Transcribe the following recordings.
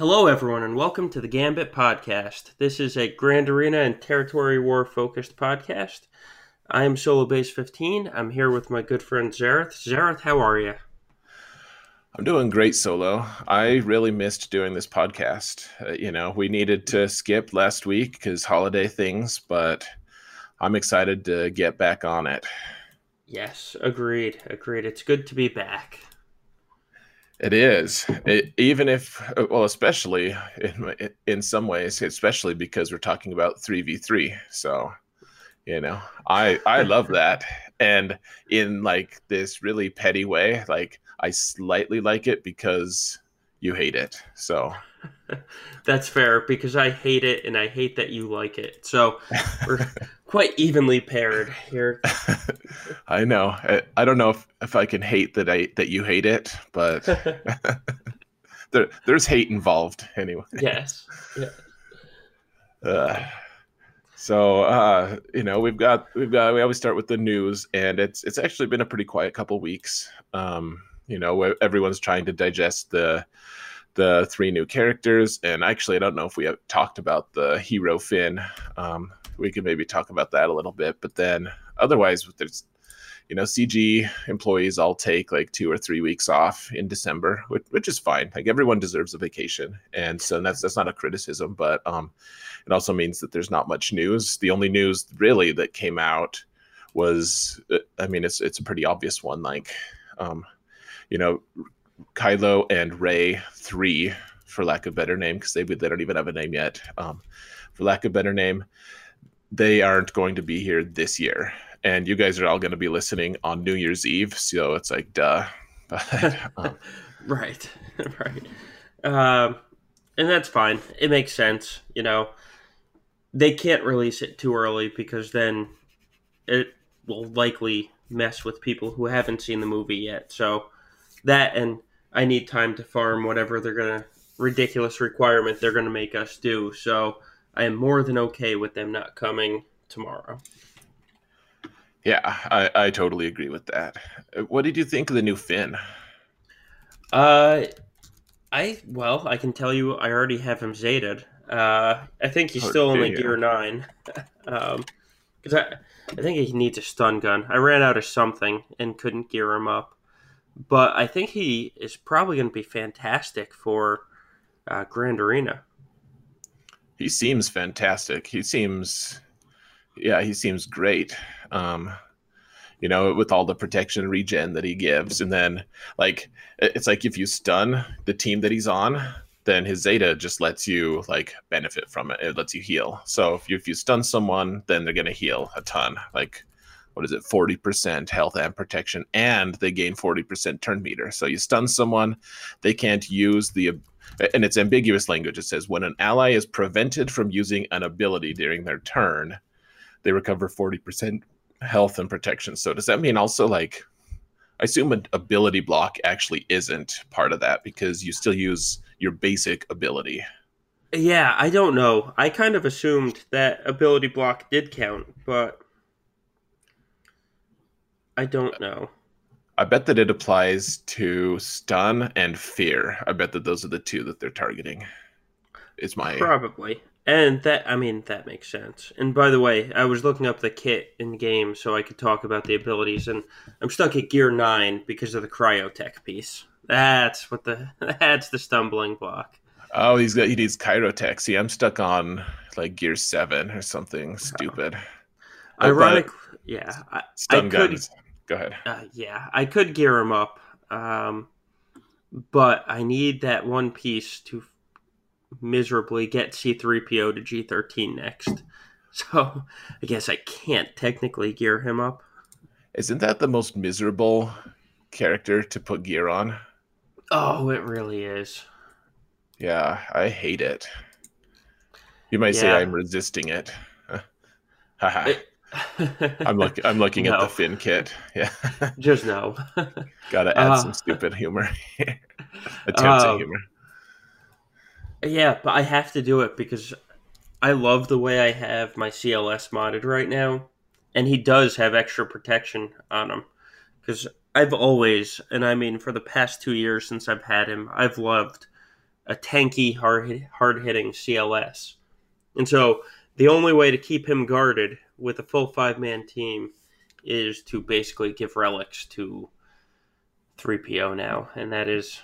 Hello, everyone, and welcome to the Gambit Podcast. This is a Grand Arena and Territory War focused podcast. I am Solobass15. I'm here with my good friend Xaereth. Xaereth, how are you? I'm doing great, Solo. I really missed doing this podcast. Uh, you know, we needed to skip last week because holiday things, but I'm excited to get back on it. Yes, agreed. Agreed. It's good to be back. It is, it, even if, uh, well, especially in in some ways, especially because we're talking about three v three. So, you know, I I love that, and in like this really petty way, like I slightly like it because you hate it. So that's fair because I hate it and I hate that you like it. So we're quite evenly paired here. I know. I, I, don't know if, if I can hate that I that you hate it, but there, there's hate involved anyway. Yes. Yeah. Uh, so uh, you know we've got we've got we always start with the news, and it's it's actually been a pretty quiet couple weeks. Um, you know, everyone's trying to digest the the three new characters, and actually, I don't know if we have talked about the hero Finn. Um, we could maybe talk about that a little bit, but then otherwise, there's you know, CG employees all take like two or three weeks off in December, which, which is fine. Like everyone deserves a vacation, and so that's that's not a criticism, but um, it also means that there's not much news. The only news really that came out was, uh, I mean, it's it's a pretty obvious one. Like, um, you know, Kylo and Rey three, for lack of better name, because they they don't even have a name yet. Um, for lack of better name, they aren't going to be here this year, and you guys are all going to be listening on New Year's Eve. So it's like, duh. um, right, right, um, and that's fine. It makes sense, you know. They can't release it too early because then it will likely mess with people who haven't seen the movie yet. So that and I need time to farm whatever they're gonna ridiculous requirement they're gonna make us do. So I am more than okay with them not coming tomorrow. Yeah, I, I totally agree with that. What did you think of the new Finn? Uh, I well, I can tell you, I already have him zeta'd. Uh, I think he's oh, still only gear nine. um, because I, I think he needs a stun gun. I ran out of something and couldn't gear him up but I think he is probably going to be fantastic for uh, Grand Arena. He seems fantastic. He seems, yeah, he seems great. Um, you know, with all the protection regen that he gives, and then like it's like if you stun the team that he's on, then his Zeta just lets you like benefit from it. It lets you heal. So if you if you stun someone, then they're gonna heal a ton. Like what is it 40% health and protection and they gain 40% turn meter so you stun someone they can't use the and it's ambiguous language. It says when an ally is prevented from using an ability during their turn they recover 40% health and protection. So does that mean also like i assume an ability block actually isn't part of that because you still use your basic ability. Yeah i don't know. I kind of assumed that ability block did count but I don't know. I bet that it applies to stun and fear. I bet that those are the two that they're targeting. Is my probably. And that I mean that makes sense. And by the way, I was looking up the kit in game so I could talk about the abilities and I'm stuck at gear 9 because of the cryotech piece. That's what the that's the stumbling block. Oh, he's got he needs cryotech. See, I'm stuck on like gear 7 or something stupid. Ironic, yeah. I, stun I guns. Could, Go ahead. Uh, yeah, I could gear him up, um, but I need that one piece to miserably get C3PO to G13 next. So I guess I can't technically gear him up. Isn't that the most miserable character to put gear on? Oh, it really is. Yeah, I hate it. You might yeah. say I'm resisting it. Haha. I'm looking. I'm looking no. at the Finn kit. Yeah, just no. Got to add uh, some stupid humor. Attempt um, humor. Yeah, but I have to do it because I love the way I have my CLS modded right now, and he does have extra protection on him. Because I've always, and I mean for the past two years since I've had him, I've loved a tanky, hard hard hitting CLS, and so the only way to keep him guarded with a full five man team is to basically give relics to 3PO now, and that is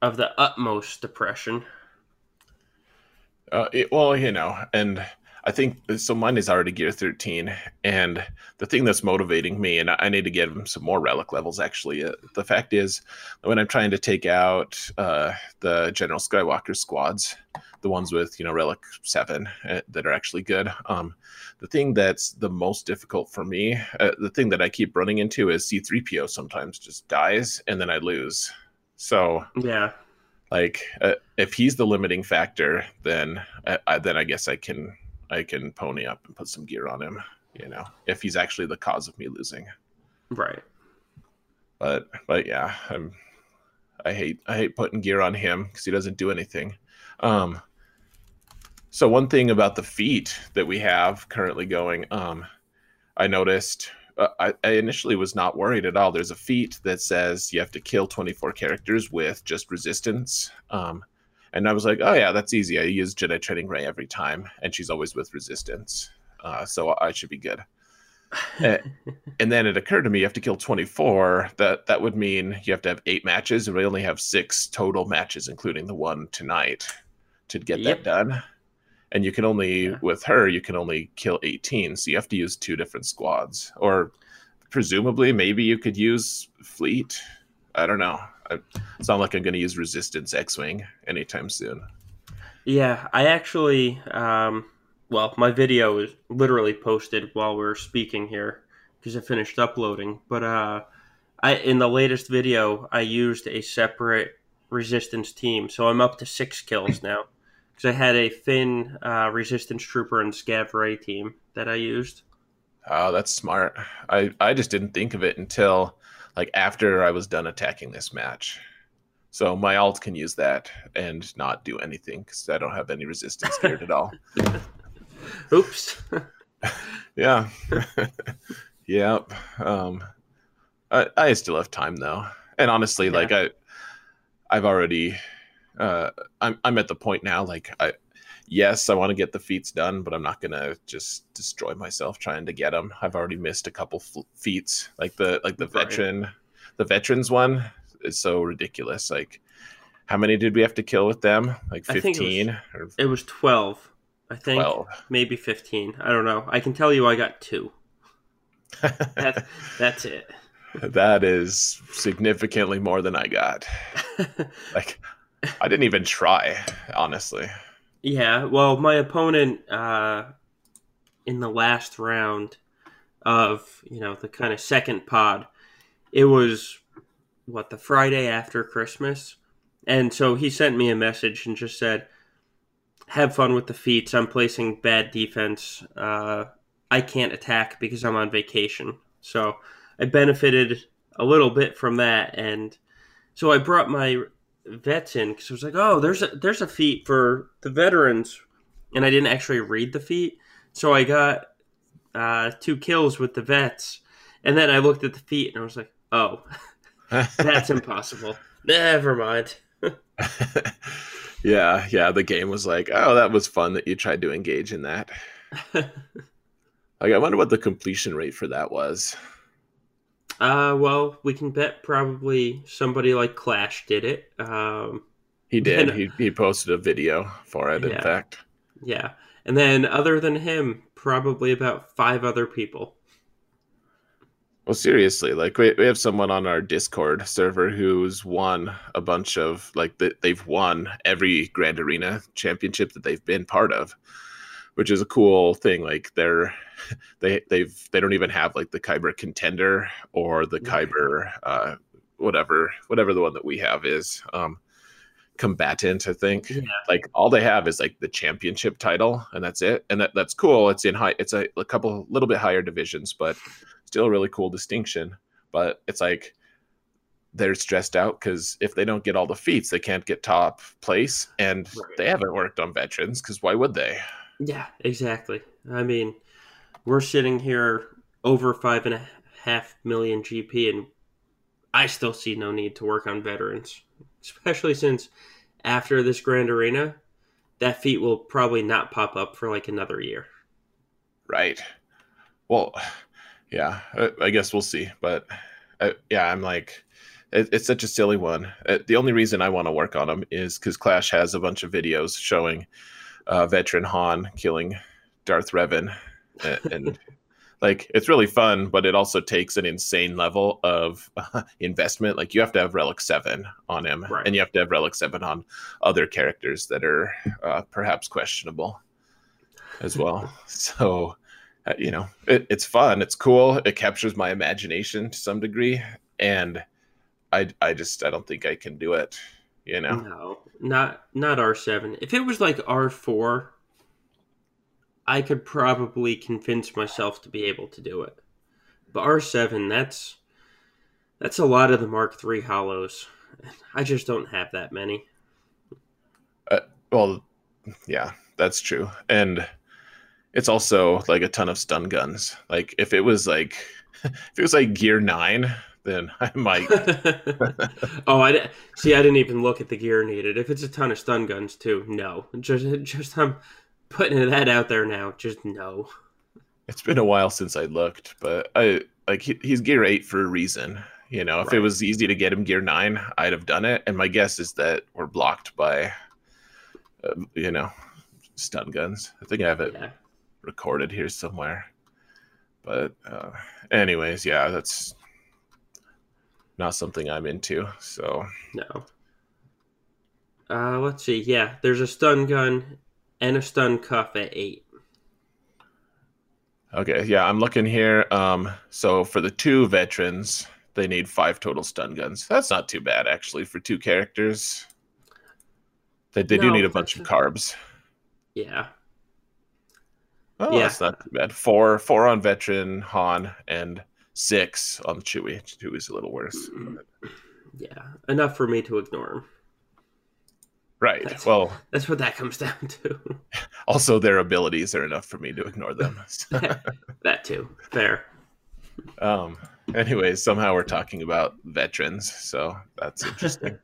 of the utmost depression. Uh, it, well, you know, and I think so. Mine is already gear 13, and the thing that's motivating me, and I need to get him some more relic levels. Actually, uh, the fact is, when I'm trying to take out uh, the General Skywalker squads, the ones with you know relic seven uh, that are actually good. Um, the thing that's the most difficult for me, uh, the thing that I keep running into is C3PO. Sometimes just dies, and then I lose. So yeah, like uh, if he's the limiting factor, then uh, I, then I guess I can I can pony up and put some gear on him. You know, if he's actually the cause of me losing. Right. But but yeah, I'm. I hate I hate putting gear on him because he doesn't do anything. Um, so one thing about the feat that we have currently going, um, I noticed. Uh, I, I, initially was not worried at all. There's a feat that says you have to kill 24 characters with just resistance. Um, and I was like, oh yeah, that's easy. I use Jedi Training Rey every time, and she's always with resistance, uh, so I should be good. and, and then it occurred to me you have to kill 24 that that would mean you have to have eight matches and we only have six total matches including the one tonight to get yep. that done and you can only yeah. with her you can only kill 18 so you have to use two different squads or presumably maybe you could use fleet i don't know it's not like i'm going to use resistance x-wing anytime soon yeah i actually um, well my video is literally posted while we're speaking here because i finished uploading but uh i in the latest video i used a separate resistance team so i'm up to six kills now because I had a Finn uh, Resistance Trooper and Scav Rey team that I used. Oh, that's smart. I I just didn't think of it until like after I was done attacking this match. So my alt can use that and not do anything because I don't have any resistance geared at all. Oops. yeah. yep. Um, I I still have time though, and honestly, yeah. like I I've already uh, I'm I'm at the point now like I yes I want to get the feats done, but I'm not gonna just destroy myself trying to get them. I've already missed a couple f- feats like the like the right. veteran the veterans one is so ridiculous. Like how many did we have to kill with them? Like 15 it was, it was 12. I think 12. maybe 15. I don't know. I can tell you I got 2. that, that's it. That is significantly more than I got. like I didn't even try, honestly. Yeah, well, my opponent uh, in the last round of you know the kind of second pod, it was what the Friday after Christmas, and so he sent me a message and just said, "Have fun with the feats. I'm placing bad defense. Uh, I can't attack because I'm on vacation." So I benefited a little bit from that, and so I brought my vets in because I was like, oh, there's a there's a feat for the veterans, and I didn't actually read the feat, so I got uh, two kills with the vets, and then I looked at the feat and I was like, oh, that's impossible. Never mind. yeah, yeah. The game was like, oh, that was fun that you tried to engage in that. like, I wonder what the completion rate for that was. Uh, well, we can bet probably somebody like Clash did it. Um, he did. he he posted a video for it. Yeah, in fact. Yeah, and then other than him, probably about five other people. Well, seriously, like we, we have someone on our Discord server who's won a bunch of like they've won every Grand Arena championship that they've been part of which is a cool thing. Like they're they they've they don't even have like the Kyber contender or the Kyber uh, whatever whatever the one that we have is. Um, combatant i think yeah. like all they have is like the championship title and that's it and that, that's cool it's in high it's a, a couple little bit higher divisions but still a really cool distinction but it's like they're stressed out because if they don't get all the feats they can't get top place and right. they haven't worked on veterans because why would they yeah, exactly. I mean, we're sitting here over five and a half million GP, and I still see no need to work on veterans, especially since after this Grand Arena, that feat will probably not pop up for like another year. Right. Well, yeah, I guess we'll see. But uh, yeah, I'm like, it, it's such a silly one. Uh, the only reason I want to work on them is because Clash has a bunch of videos showing uh, veteran Han killing Darth Revan, and, and like it's really fun, but it also takes an insane level of uh, investment. Like you have to have Relic Seven on him, right. and you have to have Relic Seven on other characters that are uh, perhaps questionable as well. so uh, you know, it, it's fun, it's cool, it captures my imagination to some degree, and I I just I don't think I can do it. You know, no, not not R seven. If it was like R four, I could probably convince myself to be able to do it. But R seven, that's that's a lot of the Mark three hollows. I just don't have that many. Uh, well, yeah, that's true, and it's also like a ton of stun guns. Like if it was like if it was like Gear Nine, then I might. oh, I see. I didn't even look at the gear needed. If it's a ton of stun guns too, no. Just, just I'm putting that out there now. Just no. It's been a while since I looked, but I like he, he's gear eight for a reason. You know, if right. it was easy to get him gear nine, I'd have done it. And my guess is that we're blocked by, uh, you know, stun guns. I think I have it yeah. recorded here somewhere. But, uh, anyways, yeah, that's not something I'm into. So no. Uh, let's see. Yeah, there's a stun gun and a stun cuff at eight. Okay, yeah, I'm looking here. Um, so for the two veterans, they need five total stun guns. That's not too bad actually for two characters. They, they no, do need a bunch of carbs. Yeah. Oh, yeah. that's not too bad. Four four on veteran Han and six on Chewie. Chewie's a little worse. Yeah, enough for me to ignore him. Right. That's, well, that's what that comes down to. Also, their abilities are enough for me to ignore them. that too. Fair. Um. Anyways, somehow we're talking about veterans, so that's interesting.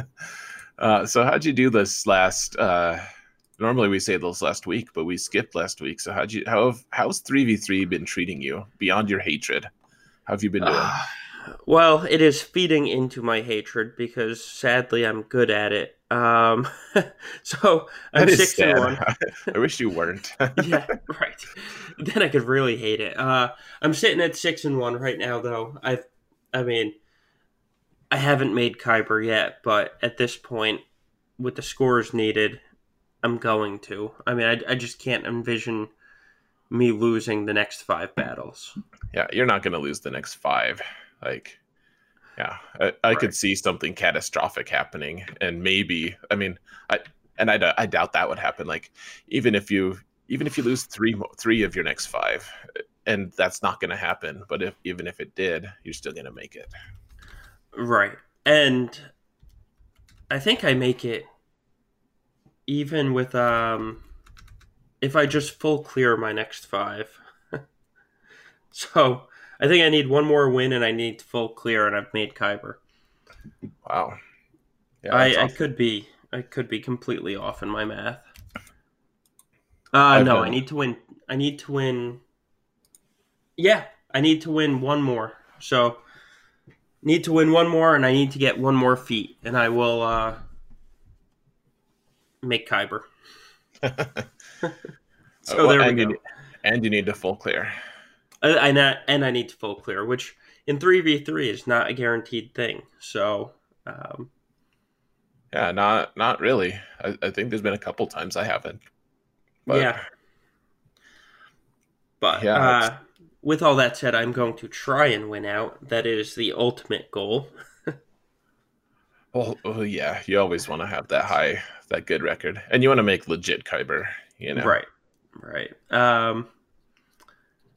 uh, so, how'd you do this last? Uh, normally we say this last week, but we skipped last week. So, how'd you? How have, how's three v three been treating you beyond your hatred? How have you been doing? Uh, well, it is feeding into my hatred because sadly I'm good at it. Um, so I'm six sad. and one. I wish you weren't. yeah, right. Then I could really hate it. Uh, I'm sitting at six and one right now, though. I, I mean, I haven't made Kyber yet, but at this point, with the scores needed, I'm going to. I mean, I, I just can't envision me losing the next five battles. Yeah, you're not going to lose the next five. Like, yeah, I, I right. could see something catastrophic happening, and maybe, I mean, I and I, I doubt that would happen. Like, even if you even if you lose three three of your next five, and that's not going to happen. But if even if it did, you're still going to make it. Right, and I think I make it even with um if I just full clear my next five. so I think I need one more win and I need full clear, and I've made Kyber. Wow. Yeah, I, awesome. I could be I could be completely off in my math. Uh no, been... I need to win. I need to win. Yeah, I need to win one more. So need to win one more, and I need to get one more feat, and I will uh make Kyber. so well, there we go. You, and you need to full clear. I, I and I need to full clear, which in three v three is not a guaranteed thing. So, um, yeah, not not really. I, I, think there's been a couple times I haven't. But, yeah. But yeah, uh, with all that said, I'm going to try and win out. That is the ultimate goal. well, oh, yeah, you always want to have that high, that good record, and you want to make legit Kyber. You know, right, right. Um,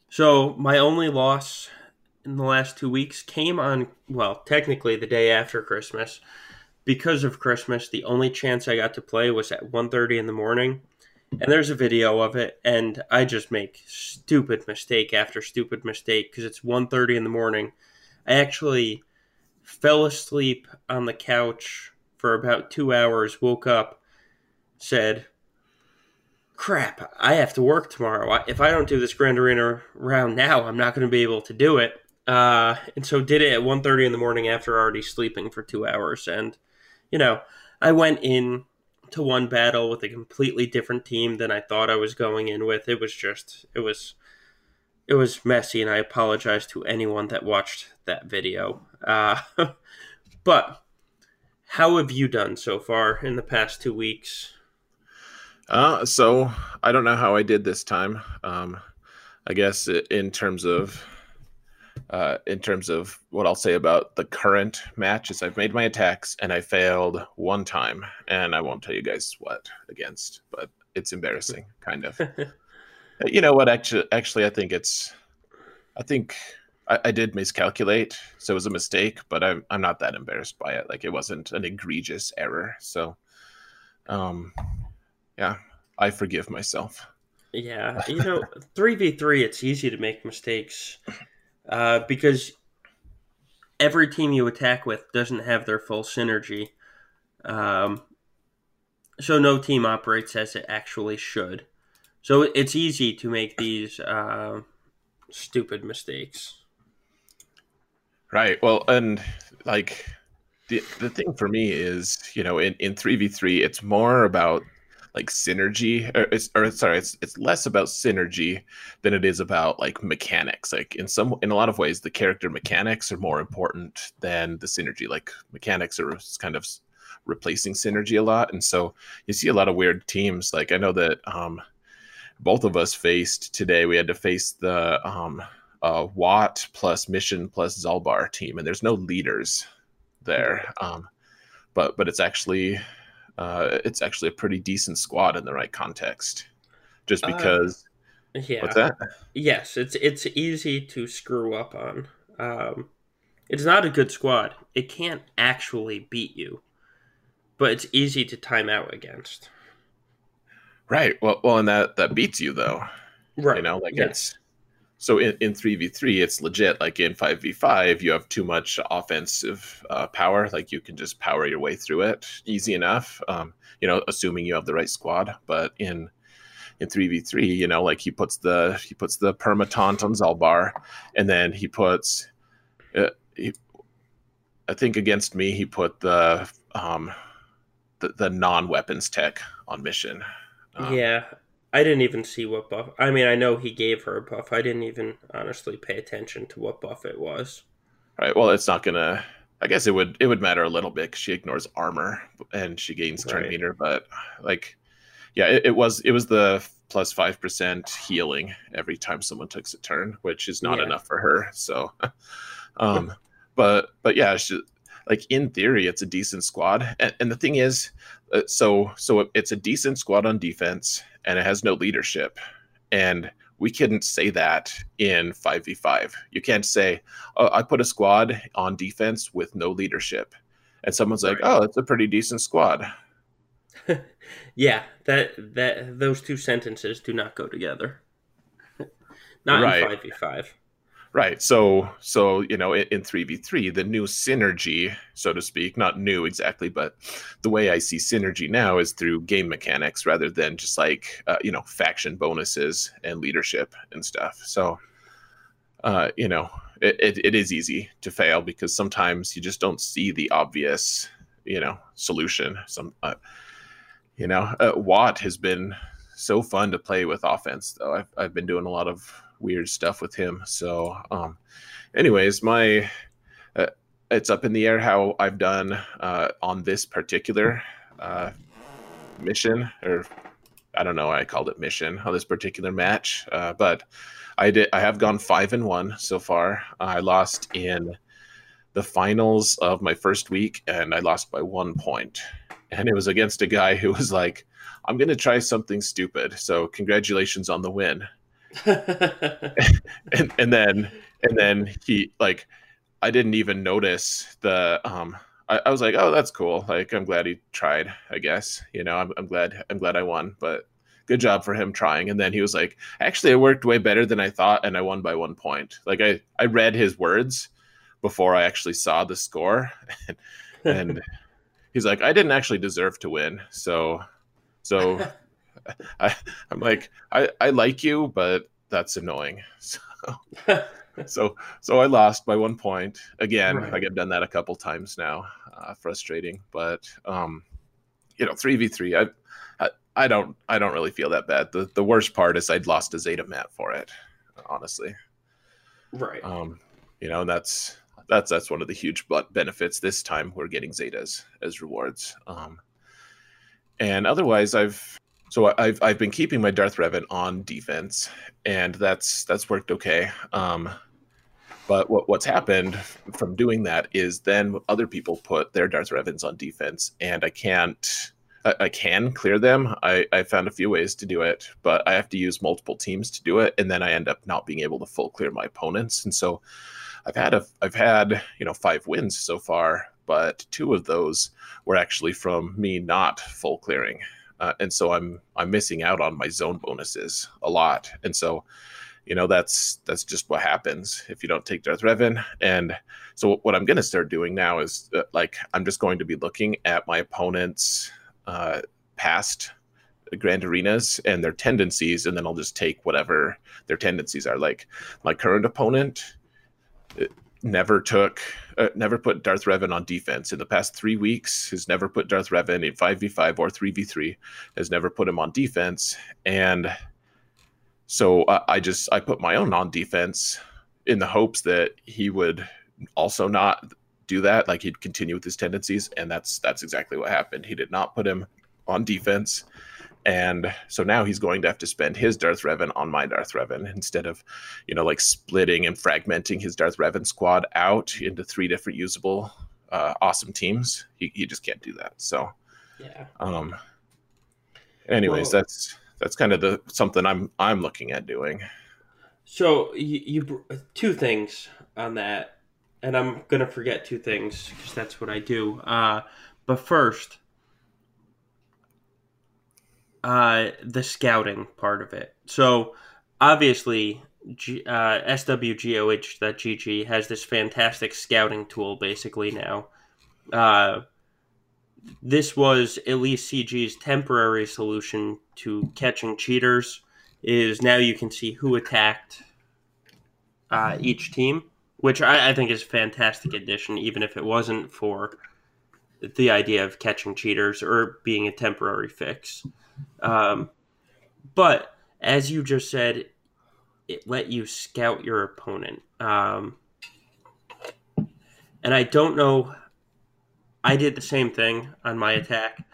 so my only loss in the last two weeks came on well, technically the day after Christmas. Because of Christmas, the only chance I got to play was at 1.30 in the morning. And there's a video of it, and I just make stupid mistake after stupid mistake because it's 1.30 in the morning. I actually fell asleep on the couch for about two hours, woke up, said, crap, I have to work tomorrow. If I don't do this Grand Arena round now, I'm not going to be able to do it. Uh, and so did it at 1.30 in the morning after already sleeping for two hours. And, you know, I went in to one battle with a completely different team than I thought I was going in with. It was just, it was, it was messy, and I apologize to anyone that watched that video. Uh, but how have you done so far in the past two weeks? Uh, so I don't know how I did this time. Um, I guess in terms of uh, in terms of what I'll say about the current match is I've made my attacks and I failed one time, and I won't tell you guys what against, but it's embarrassing, kind of. you know what? Actually, actually, I think it's, I think I, I, did miscalculate, so it was a mistake, but I'm I'm not that embarrassed by it. Like it wasn't an egregious error, so, um, yeah, I forgive myself. Yeah, you know, three v three, it's easy to make mistakes, uh, because every team you attack with doesn't have their full synergy. Um, so no team operates as it actually should. So it's easy to make these uh, stupid mistakes. Right. Well, and like the the thing for me is, you know, in in three v three, it's more about like synergy or it's or sorry it's it's less about synergy than it is about like mechanics. Like in some in a lot of ways the character mechanics are more important than the synergy. Like mechanics are kind of replacing synergy a lot. And so you see a lot of weird teams. Like i know that um both of us faced today we had to face the um uh, Wat plus Mission plus Zaalbar team, and there's no leaders there. Um, but but it's actually uh, it's actually a pretty decent squad in the right context. Just uh, because. Uh, yeah. What's that? Yes, it's it's easy to screw up on. Um, it's not a good squad. It can't actually beat you, but it's easy to time out against. Right. Well, well, and that that beats you though. Right. You know, like yes. it's so in, in 3v3 it's legit. Like in 5v5 you have too much offensive uh, power. Like you can just power your way through it easy enough um, you know assuming you have the right squad. But in in 3v3 you know like he puts the he puts the perma taunt on Zaalbar, and then he puts uh, he, i think against me he put the um the, the non-weapons tech on mission. Um, yeah I didn't even see what buff. I mean, I know he gave her a buff. I didn't even honestly pay attention to what buff it was. All right. Well, it's not gonna. I guess it would. It would matter a little bit because she ignores armor and she gains turn right. meter. But like, yeah, it, it, was. It was the plus five percent healing every time someone takes a turn, which is not yeah. enough for her. So, um, but but yeah, she, like in theory, it's a decent squad. And, and the thing is, uh, so so it's a decent squad on defense and it has no leadership. And we couldn't say that in 5v5. You can't say, oh, I put a squad on defense with no leadership. And someone's like, oh, it's a pretty decent squad. yeah, that that those two sentences do not go together. not right. in 5v5. Right. So, so you know, in v three, the new synergy, so to speak, not new exactly, but the way I see synergy now is through game mechanics rather than just like uh, you know faction bonuses and leadership and stuff. So, uh, you know, it, it, it is easy to fail because sometimes you just don't see the obvious, you know, solution. Some, uh, you know, uh, Wat has been so fun to play with offense though. I've I've been doing a lot of weird stuff with him. So, um, anyways, my uh, it's up in the air how I've done uh, on this particular uh, mission, or I don't know I called it mission on this particular match, uh, but I did. I have gone five and one so far. I lost in the finals of my first week, and I lost by one point, and it was against a guy who was like. I'm going to try something stupid. So, congratulations on the win. and, and then and then he like I didn't even notice the um I, I, was like, oh that's cool. Like I'm glad he tried, I guess. You know, I'm I'm glad I'm glad I won, but good job for him trying. And then he was like, actually it worked way better than I thought and I won by one point. Like I, I read his words before I actually saw the score and, and he's like, I didn't actually deserve to win. So, so I, I'm like, I, I like you, but that's annoying. So, so, so I lost by one point again. Right. Like I've done that a couple times now. Uh, frustrating, but um, you know, three v three. I, I, I don't, I don't really feel that bad. The the worst part is I'd lost a Zeta mat for it, honestly. Right. Um, you know, and that's that's that's one of the huge benefits. This time we're getting Zetas as rewards. Um, and otherwise, I've so I've I've been keeping my Darth Revan on defense, and that's that's worked okay. Um, but what what's happened from doing that is then other people put their Darth Revans on defense, and I can't. I, I can clear them. I, I found a few ways to do it, but I have to use multiple teams to do it, and then I end up not being able to full clear my opponents. And so, I've had a I've had you know five wins so far, but two of those were actually from me not full clearing uh, and so I'm I'm missing out on my zone bonuses a lot, and so you know that's that's just what happens if you don't take Darth Revan. And so what I'm going to start doing now is uh, like I'm just going to be looking at my opponent's uh, past grand arenas and their tendencies, and then I'll just take whatever their tendencies are. Like my current opponent never took uh, never put Darth Revan on defense in the past three weeks. Has never put Darth Revan in five v five or three v three. Has never put him on defense, and so uh, I just I put my own on defense in the hopes that he would also not do that. Like he'd continue with his tendencies, and that's that's exactly what happened. He did not put him on defense. And so now he's going to have to spend his Darth Revan on my Darth Revan instead of, you know, like splitting and fragmenting his Darth Revan squad out into three different usable, uh, awesome teams. He, he just can't do that. So, yeah. Um. Anyways, well, that's that's kind of the something I'm I'm looking at doing. So you, you two things on that, and I'm gonna forget two things because that's what I do. Uh, but first, uh, the scouting part of it. So obviously, G, uh, SWGOH.GG has this fantastic scouting tool basically now. Uh, this was at least CG's temporary solution to catching cheaters. Is now you can see who attacked uh, each team, which I, I think is a fantastic addition, even if it wasn't for the idea of catching cheaters or being a temporary fix. Um, but as you just said, it let you scout your opponent. Um, and I don't know. I did the same thing on my attack.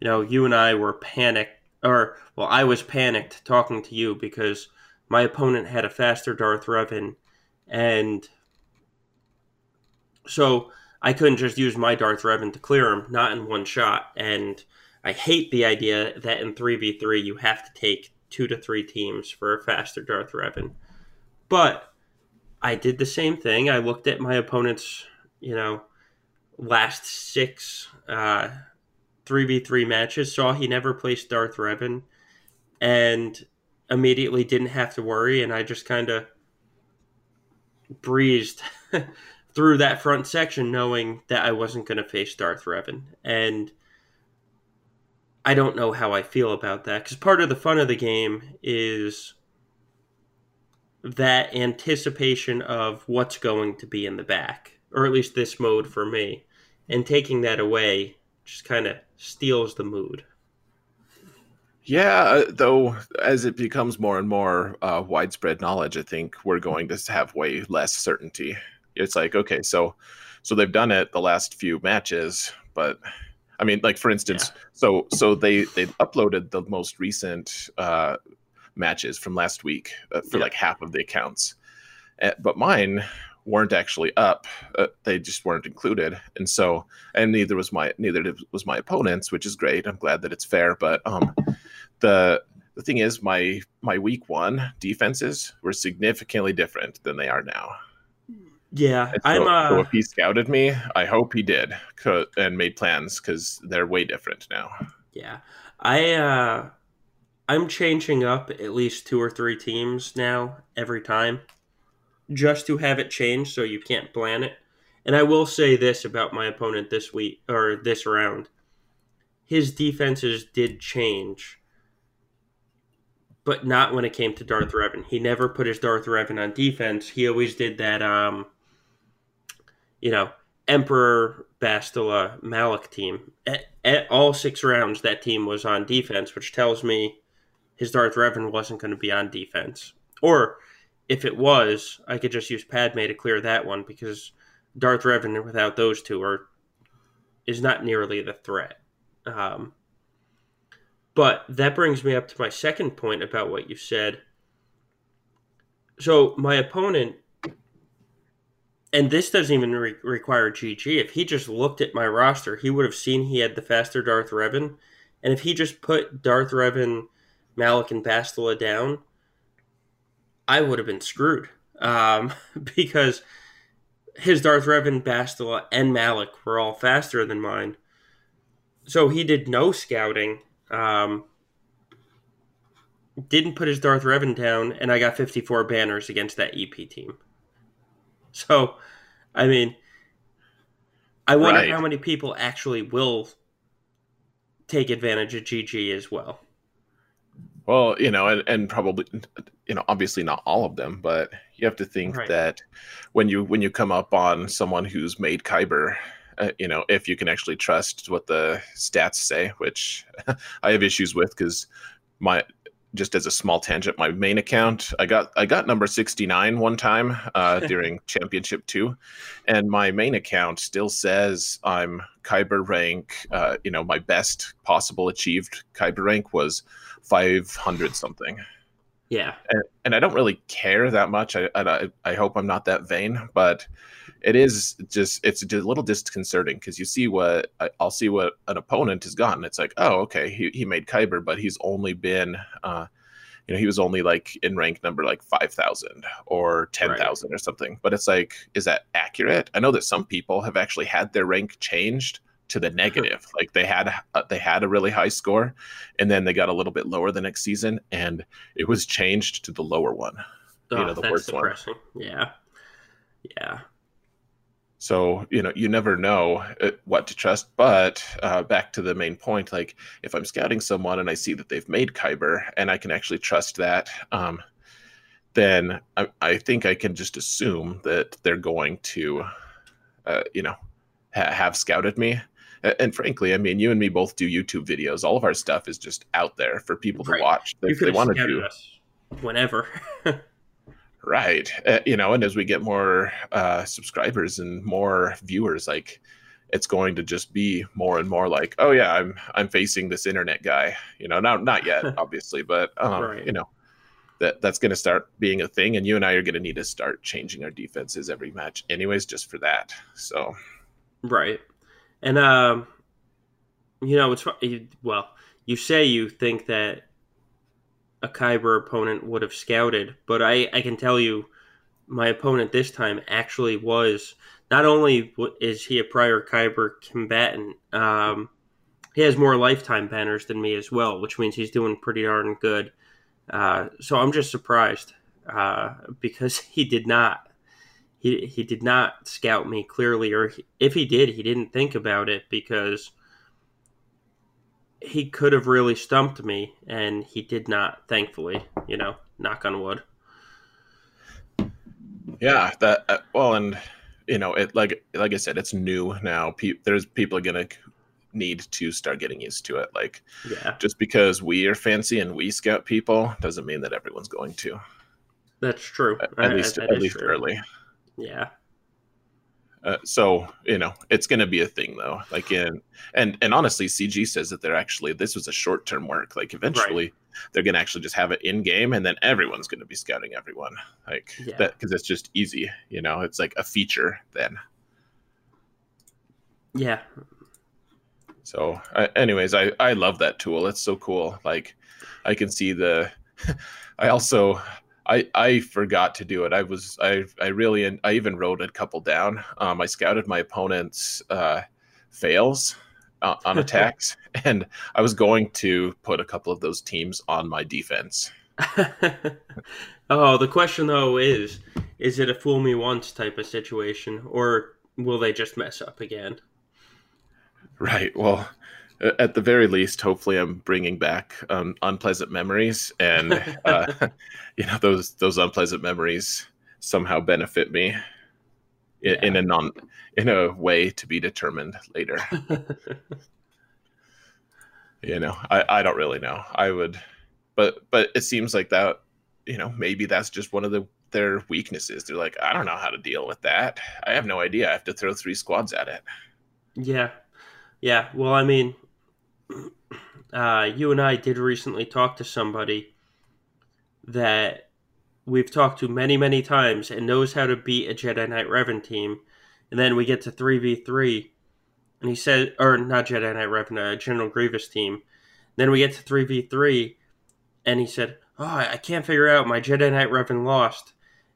You know, you and I were panicked, or well, I was panicked talking to you because my opponent had a faster Darth Revan, and so I couldn't just use my Darth Revan to clear him, not in one shot. And I hate the idea that in 3v3 you have to take two to three teams for a faster Darth Revan. But I did the same thing. I looked at my opponent's, you know, last six uh, 3v3 matches, saw he never placed Darth Revan, and immediately didn't have to worry. And I just kind of breezed through that front section knowing that I wasn't going to face Darth Revan. And I don't know how I feel about that because part of the fun of the game is that anticipation of what's going to be in the back, or at least this mode for me. And taking that away just kind of steals the mood. Yeah, uh, though, as it becomes more and more uh, widespread knowledge, I think we're going to have way less certainty. It's like, okay, so so they've done it the last few matches, but I mean, like for instance, yeah. so so they they uploaded the most recent uh, matches from last week uh, for yeah. like half of the accounts, uh, but mine weren't actually up. Uh, they just weren't included, and so and neither was my neither was my opponents, which is great. I'm glad that it's fair, but um, the the thing is, my my week one defenses were significantly different than they are now. Yeah, so, I'm. Uh... So if he scouted me, I hope he did and made plans because they're way different now. Yeah, I. uh I'm changing up at least two or three teams now every time, just to have it change so you can't plan it. And I will say this about my opponent this week or this round. His defenses did change, but not when it came to Darth Revan. He never put his Darth Revan on defense. He always did that um you know, Emperor Bastila Malak team. At, at all six rounds that team was on defense, which tells me his Darth Revan wasn't going to be on defense. Or if it was, I could just use Padme to clear that one because Darth Revan without those two are is not nearly the threat. Um, but that brings me up to my second point about what you said. So my opponent, and this doesn't even re- require GG. If he just looked at my roster, he would have seen he had the faster Darth Revan, and if he just put Darth Revan, Malak, and Bastila down, I would have been screwed um, because his Darth Revan, Bastila, and Malak were all faster than mine. So he did no scouting. Um, didn't put his Darth Revan down, and I got 54 banners against that EP team. So, I mean, I wonder Right. how many people actually will take advantage of GG as well. Well, you know, and, and probably, you know, obviously not all of them, but you have to think Right. that when you when you come up on someone who's made Kyber, uh, you know, if you can actually trust what the stats say, which I have issues with because my just as a small tangent, my main account, I got I got number sixty nine one time uh, during Championship two, and my main account still says I'm Kyber rank. Uh, you know, my best possible achieved Kyber rank was five hundred something, Yeah. and, and I don't really care that much. I, I I hope I'm not that vain, but it is just it's a little disconcerting because you see what I'll see what an opponent has gotten. It's like, oh, okay, he, he made Kyber, but he's only been, uh, you know, he was only like in rank number like five thousand or ten thousand or something. But it's like, is that accurate? I know that some people have actually had their rank changed to the negative. like they had uh, they had a really high score, and then they got a little bit lower the next season, and it was changed to the lower one. You Oh, know, the that's worst one. depressing. Yeah. Yeah. So you know, you never know uh, what to trust. But uh, back to the main point, like if I'm scouting someone and I see that they've made Kyber and I can actually trust that, um, then I, I think I can just assume that they're going to, uh, you know, ha- have scouted me. And frankly, I mean, you and me both do YouTube videos. All of our stuff is just out there for people to Right. watch You if they want to do. whenever. Right. Uh, you know, and as we get more uh, subscribers and more viewers, like it's going to just be more and more like, oh yeah, I'm I'm facing this internet guy. You know, not not yet, obviously, but um, Right. you know, that that's going to start being a thing, and you and I are going to need to start changing our defenses every match, anyways, just for that. So Right. And um you know, it's well, you say you think that a Kyber opponent would have scouted, but I I can tell you my opponent this time actually was not only is he a prior Kyber combatant, um he has more lifetime banners than me as well, which means he's doing pretty darn good. Uh, so I'm just surprised uh, because he did not he he did not scout me clearly, or he, if he did, he didn't think about it because he could have really stumped me, and he did not. Thankfully, you know, knock on wood. yeah, that uh, well, and you know, it like like I said, it's new now. Pe- there's people are going to need to start getting used to it. Like Yeah, just because we are fancy and we scout people doesn't mean that everyone's going to. that's true. At least that at least true. early. Yeah, Uh, so you know it's going to be a thing though. Like in and and honestly cg says that they're actually this was a short term work. Like eventually they're going to actually just have it in game and then everyone's going to be scouting everyone. Like Yeah. that because it's just easy you know? It's like a feature then. Yeah, so uh, anyways i i love that tool. It's so cool. Like i can see the i also I, I forgot to do it. I was I I really I even wrote a couple down. Um, I scouted my opponent's uh, fails uh, on attacks, and I was going to put a couple of those teams on my defense. oh, the question though is: Is it a fool me once type of situation, or will they just mess up again? Right. Well, at the very least, hopefully, I'm bringing back um, unpleasant memories, and uh, you know those those unpleasant memories somehow benefit me in, yeah. in a non in a way to be determined later. you know, I I don't really know. I would, but but it seems like that. You know, maybe that's just one of the their weaknesses. They're like, I don't know how to deal with that. I have no idea. I have to throw three squads at it. Yeah. Yeah. Well, I mean, uh, you and I did recently talk to somebody that we've talked to many, many times and knows how to beat a Jedi Knight Revan team. And then we get to 3v3, and he said, or not Jedi Knight Revan, a General Grievous team. Then we get to 3v3, and he said, Oh, I can't figure out. My Jedi Knight Revan lost.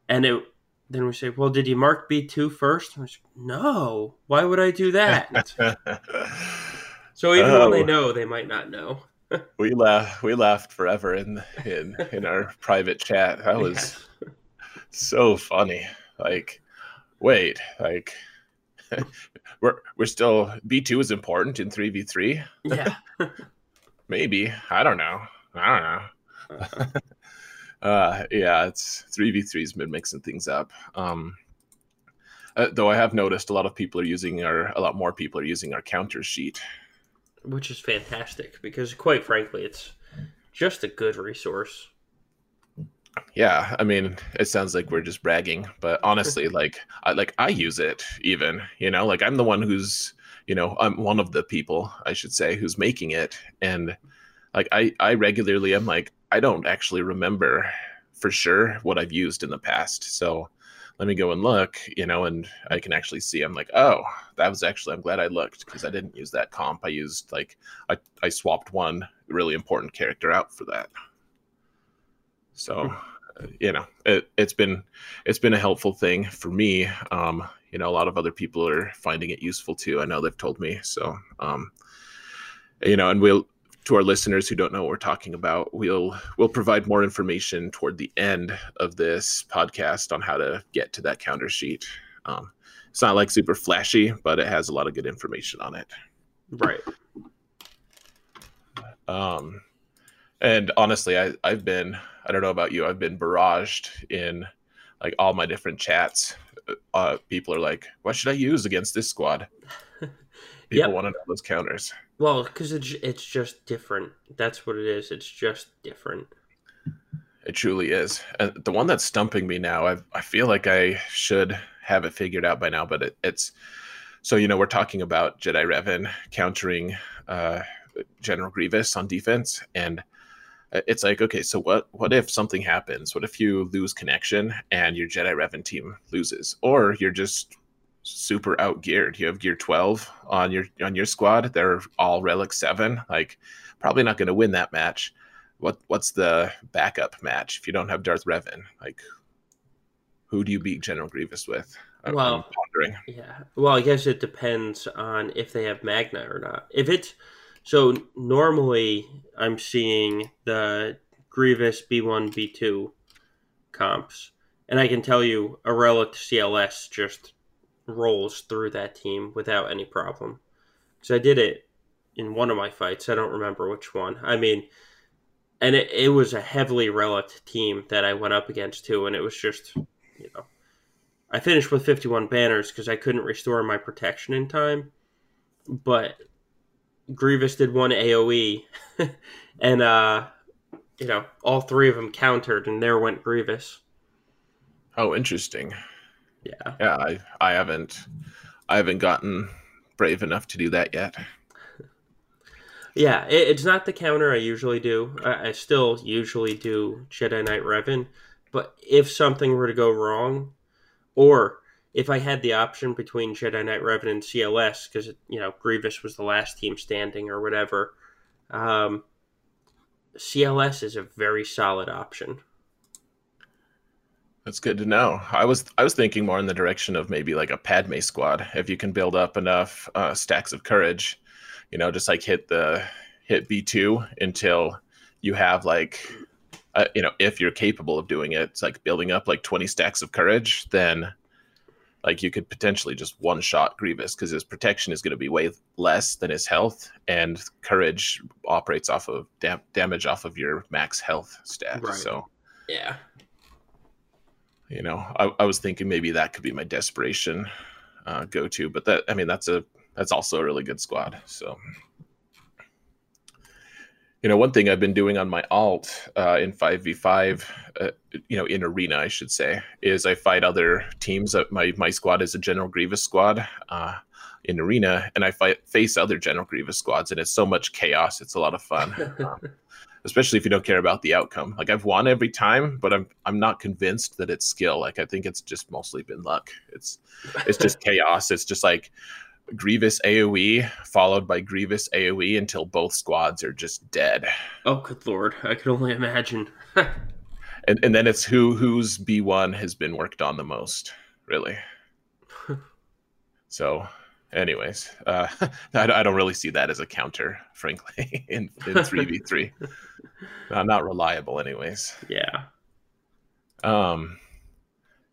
And it, then we say, Well, did you mark B2 first? Say, no. Why would I do that? So even oh. when they oh. know, they might not know. we laugh. We laughed forever in in in our private chat. That was yeah. so funny. Like, wait, like we're we're still B two is important in three v three. Yeah, maybe. I don't know. I don't know. Uh-huh. uh, yeah, it's three v three's been mixing things up. Um, uh, though I have noticed a lot of people are using our a lot more people are using our counter sheet which is fantastic because, quite frankly, it's just a good resource. Yeah, I mean, it sounds like we're just bragging, but honestly, like, I like I use it even. You know, like I'm the one who's, you know, I'm one of the people I should say who's making it, and like I I regularly am like I don't actually remember for sure what I've used in the past, so let me go and look, you know, and I can actually see. I'm like, oh, that was actually. I'm glad I looked because I didn't use that comp. I used like I I swapped one really important character out for that. So, hmm. you know, it it's been it's been a helpful thing for me. Um, you know, a lot of other people are finding it useful too. I know they've told me. So, um, you know, and we'll to our listeners who don't know what we're talking about, we'll we'll provide more information toward the end of this podcast on how to get to that counter sheet. Um, it's not like super flashy, but it has a lot of good information on it. Right. Um, and honestly, I I've been I don't know about you, I've been barraged in like all my different chats. Uh, people are like, "What should I use against this squad?" People yep. want to know those counters. Well, because it's it's just different. That's what it is. It's just different. It truly is. And the one that's stumping me now, I I feel like I should have it figured out by now, but it, it's so you know we're talking about Jedi Revan countering uh, General Grievous on defense, and it's like okay, so what what if something happens? What if you lose connection and your Jedi Revan team loses, or you're just super out geared. You have gear 12 on your on your squad. They're all relic 7. Like probably not going to win that match. What what's the backup match if you don't have Darth Revan? Like who do you beat General Grievous with? I'm, well, I'm pondering. Yeah. Well, I guess it depends on if they have Magna or not. If it's so normally I'm seeing the Grievous B1 B2 comps and I can tell you a relic CLS just rolls through that team without any problem. Because I did it in one of my fights. I don't remember which one. I mean, and it, it was a heavily relict team that I went up against too, and it was just, you know, I finished with 51 banners because I couldn't restore my protection in time. But Grievous did one AoE, and, uh, you know, all three of them countered, and there went Grievous. Oh, interesting. Yeah. Yeah, I I haven't I haven't gotten brave enough to do that yet. Yeah, it, it's not the counter I usually do. I, I, still usually do Jedi Knight Revan, but if something were to go wrong, or if I had the option between Jedi Knight Revan and CLS, because you know Grievous was the last team standing or whatever, um, CLS is a very solid option. That's good to know. I was I was thinking more in the direction of maybe like a Padme squad. If you can build up enough uh, stacks of courage, you know, just like hit the hit B two until you have like, uh, you know, if you're capable of doing it, it's like building up like 20 stacks of courage. Then, like you could potentially just one shot Grievous because his protection is going to be way less than his health, and courage operates off of dam- damage off of your max health stat. Right. So yeah, you know, I, I, was thinking maybe that could be my desperation uh, go to, but that I mean that's a that's also a really good squad. So you know, one thing I've been doing on my alt uh, in 5v5, uh, you know, in arena, I should say, is I fight other teams. My, my squad is a General Grievous squad uh, in arena, and I fight face other General Grievous squads, and it's so much chaos. It's a lot of fun. Especially if you don't care about the outcome. Like I've won every time, but I'm I'm not convinced that it's skill. Like I think it's just mostly been luck. It's it's just chaos. It's just like Grievous AoE followed by Grievous AoE until both squads are just dead. Oh, good lord! I could only imagine. and and then it's who whose B one has been worked on the most, really. so, anyways, uh, I, I, don't really see that as a counter, frankly, in in three v three. Not reliable, anyways. Yeah. Um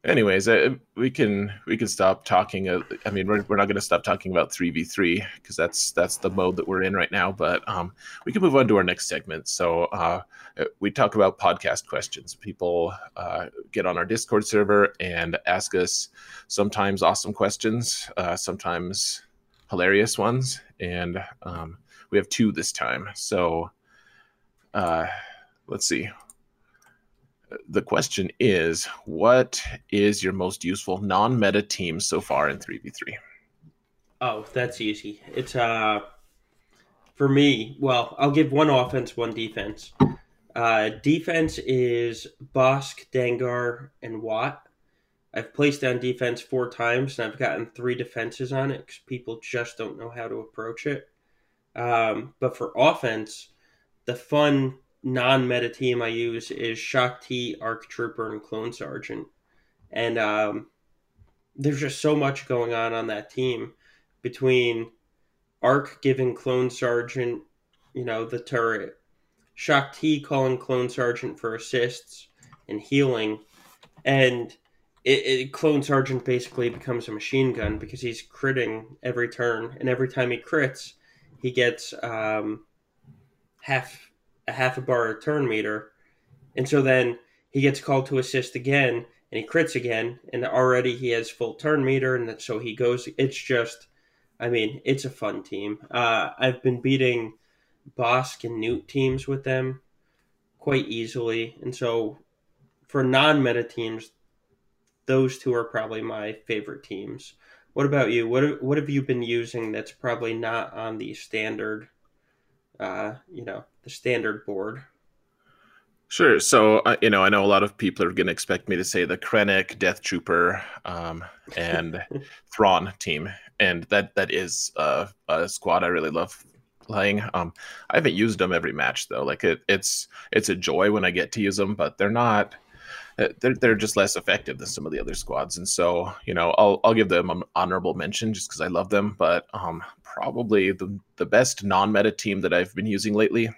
anyways uh, we can we can stop talking uh, i mean we're, we're not going to stop talking about 3v3 because that's that's the mode that we're in right now but um, we can move on to our next segment. So uh, uh, we talk about podcast questions. People uh, get on our discord server and ask us sometimes awesome questions uh, sometimes hilarious ones and um, we have two this time. So let's see the question is what is your most useful non-meta team so far in 3v3 oh that's easy. It's uh for me well i'll give one offense one defense. Uh defense is Bossk Dengar and watt. I've placed down defense four times and i've gotten three defenses on it because people just don't know how to approach it. Um but for offense the fun non-meta team I use is Shaak Ti, Arc Trooper, and Clone Sergeant, and um, there's just so much going on on that team between Arc giving Clone Sergeant, you know, the turret, Shaak Ti calling Clone Sergeant for assists and healing, and it, it, Clone Sergeant basically becomes a machine gun because he's critting every turn, and every time he crits, he gets um, half a half a bar turn meter. And so then he gets called to assist again and he crits again and already he has full turn meter and so he goes it's just I mean, it's a fun team. Uh, I've been beating Bossk and Nute teams with them quite easily. And so for non meta teams, those two are probably my favorite teams. What about you? What what have you been using that's probably not on the standard uh, you know, the standard board. Sure. So, uh, you know, I know a lot of people are going to expect me to say the Krennic, Death Trooper, um, and Thrawn team, and that that is uh, a squad I really love playing. Um, I haven't used them every match though. Like it, it's it's a joy when I get to use them, but they're not. Uh, they're, they're just less effective than some of the other squads, and so you know I'll I'll give them an honorable mention just because I love them. But um, probably the, the best non-meta team that I've been using lately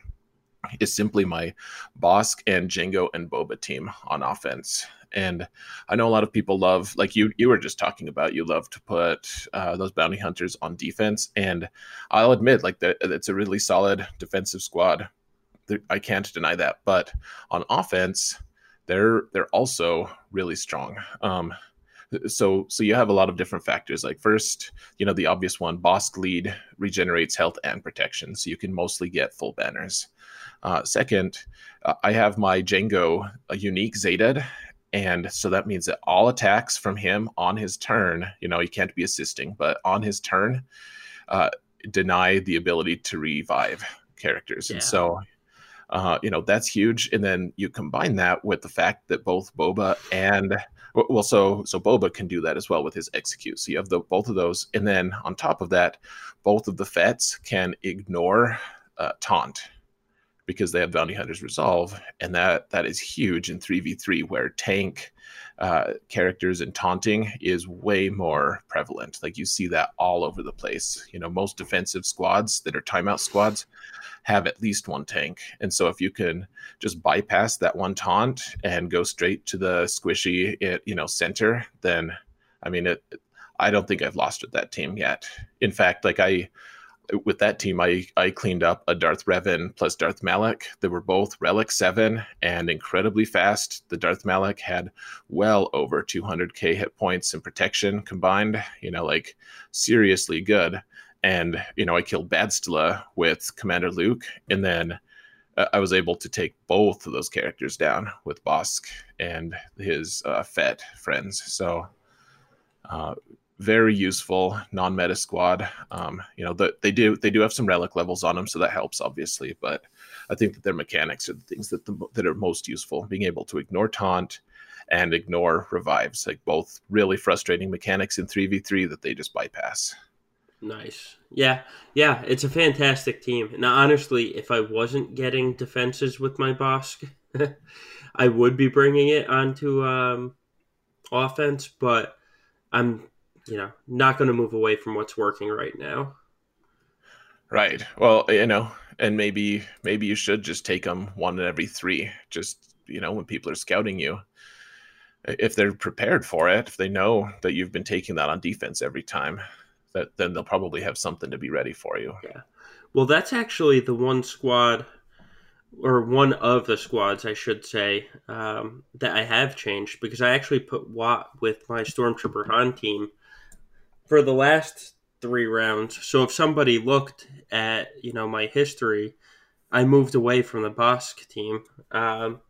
is simply my Bossk and Jango and Boba team on offense. And I know a lot of people love, like you, you were just talking about, you love to put uh, those bounty hunters on defense. And I'll admit, like that, it's a really solid defensive squad. I can't deny that. But on offense, they're they're also really strong. Um, so so you have a lot of different factors like first you know the obvious one Bossk lead regenerates health and protection so you can mostly get full banners uh, second uh, i have my Jango a unique zeta'd and so that means that all attacks from him on his turn you know he can't be assisting but on his turn uh, deny the ability to revive characters yeah. and so uh, you know that's huge. And then you combine that with the fact that both boba and well, so so Boba can do that as well with his execute. So you have the both of those, and then on top of that, both of the Fetts can ignore uh, taunt because they have bounty hunters resolve, and that that is huge in three v three where tank uh, characters and taunting is way more prevalent. Like you see that all over the place. You know, most defensive squads that are timeout squads have at least one tank. And so if you can just bypass that one taunt and go straight to the squishy, it, you know, center, then I mean, it. I don't think I've lost with that team yet. In fact, like I, with that team, I I cleaned up a Darth Revan plus Darth Malak. They were both Relic Seven and incredibly fast. The Darth Malak had well over 200k hit points and protection combined. You know, like seriously good. And you know, I killed Bastila with Commander Luke, and then uh, I was able to take both of those characters down with Bossk and his uh, Fett friends. So. Uh, very useful non-meta squad. Um, you know, the, they do they do have some relic levels on them, so that helps obviously. But I think that their mechanics are the things that the, that are most useful. Being able to ignore taunt and ignore revives, like both really frustrating mechanics in three v three that they just bypass. Nice. Yeah. Yeah. It's a fantastic team. Now, honestly, if I wasn't getting defenses with my Bossk, I would be bringing it onto um, offense, but I'm you know, not going to move away from what's working right now. Right. Well, you know, and maybe maybe you should just take them one in every three. Just you know, when people are scouting you, if they're prepared for it, if they know that you've been taking that on defense every time, that then they'll probably have something to be ready for you. Yeah. Well, that's actually the one squad, or one of the squads, I should say, um, that I have changed because I actually put Watt with my Stormtrooper Han team for the last three rounds. So if somebody looked at you know my history, I moved away from the Bossk team, um,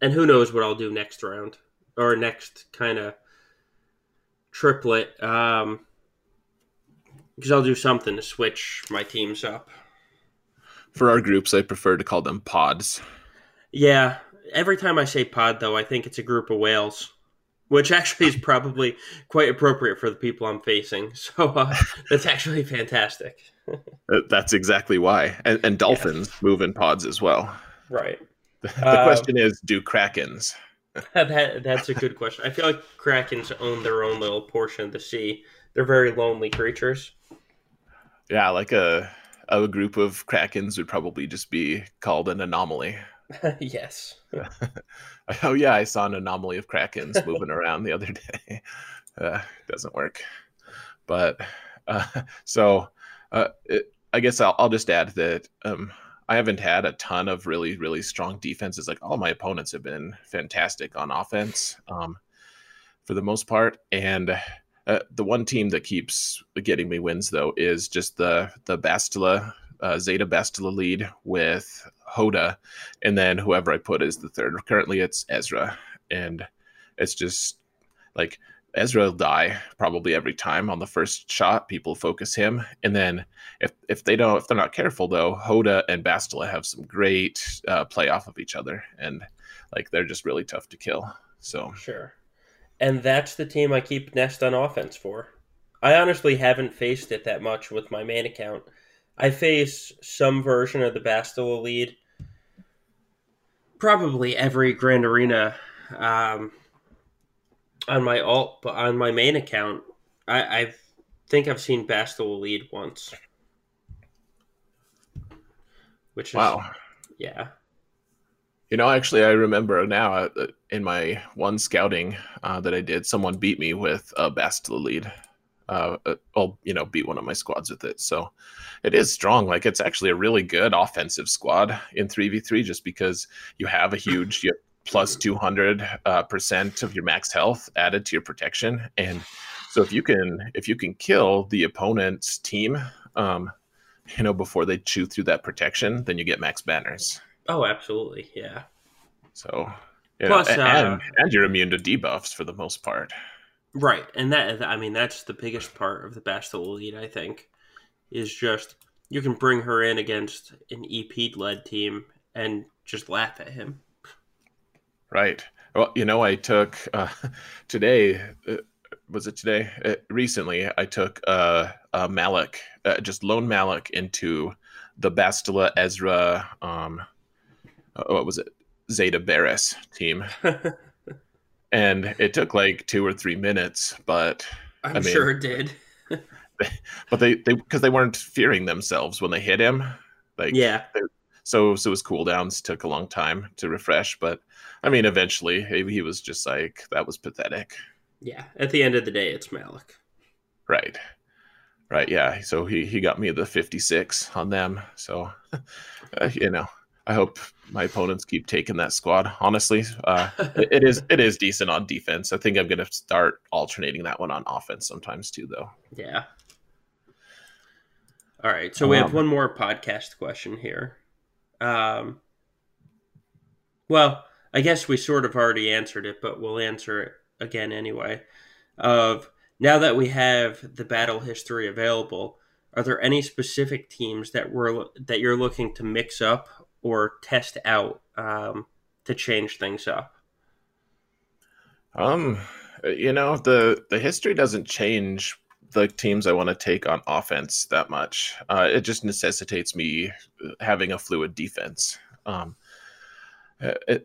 and who knows what I'll do next round or next kind of triplet. Um, because I'll do something to switch my teams up. For our groups, I prefer to call them pods. Yeah, every time I say pod, though, I think it's a group of whales which actually is probably quite appropriate for the people I'm facing. So uh, that's actually fantastic. Uh, that's exactly why. And, and dolphins move in pods as well. Right. The, the uh, question is do krakens? that, that's a good question. I feel like krakens own their own little portion of the sea. They're very lonely creatures. Yeah, like a a group of krakens would probably just be called an anomaly. yes. oh yeah, I saw an anomaly of krakens moving around the other day. Uh, doesn't work, but uh, so uh, it, I guess I'll, I'll just add that um, I haven't had a ton of really really strong defenses. Like all my opponents have been fantastic on offense um, for the most part, and. Uh, the one team that keeps getting me wins though is just the the Bastila uh, Zeta Bastila lead with Hoda, and then whoever I put is the third. Currently, it's Ezra, and it's just like Ezra will die probably every time on the first shot. People focus him, and then if if they don't, if they're not careful though, Hoda and Bastila have some great uh, play off of each other, and like they're just really tough to kill. So sure, and that's the team I keep Nest on offense for. I honestly haven't faced it that much with my main account. I face some version of the Bastila lead probably every Grand Arena um, on my alt, but on my main account, I, I think I've seen Bastila lead once. Which is, wow, yeah. You know, actually, I remember now uh, in my one scouting uh, that I did, someone beat me with a Bastila lead uh, I'll you know beat one of my squads with it. So it is strong. Like it's actually a really good offensive squad in three v three, just because you have a huge you have plus two hundred uh, percent of your max health added to your protection, and so if you can if you can kill the opponent's team, um, you know before they chew through that protection, then you get max banners. Oh, absolutely, yeah. So. You Plus, know, and, uh, and you're immune to debuffs for the most part. Right, and that I mean that's the biggest part of the Bastila lead. I think is just you can bring her in against an EP led team and just laugh at him. Right. Well, you know, I took uh, today. Uh, was it today? Uh, recently, I took uh, Malak, uh, just lone Malak into the Bastila Ezra. Um, uh, what was it? Zeta Barriss team. and it took like two or three minutes, but I'm I mean, sure it did. but they they because they weren't fearing themselves when they hit him, like yeah. So so his cooldowns took a long time to refresh, but I mean, eventually he was just like that was pathetic. Yeah, at the end of the day, it's Malak. Right. Right. Yeah. So he, he got me the 56 on them. So, uh, you know, I hope my opponents keep taking that squad. Honestly, uh, it, it is it is decent on defense. I think I'm going to start alternating that one on offense sometimes too, though. Yeah. All right. So um, we have um, one more podcast question here. Um, well, I guess we sort of already answered it, but we'll answer it again anyway. Of now that we have the battle history available, are there any specific teams that we're that you're looking to mix up or test out um, to change things up? Um, you know the the history doesn't change the teams I want to take on offense that much. Uh, it just necessitates me having a fluid defense. Um,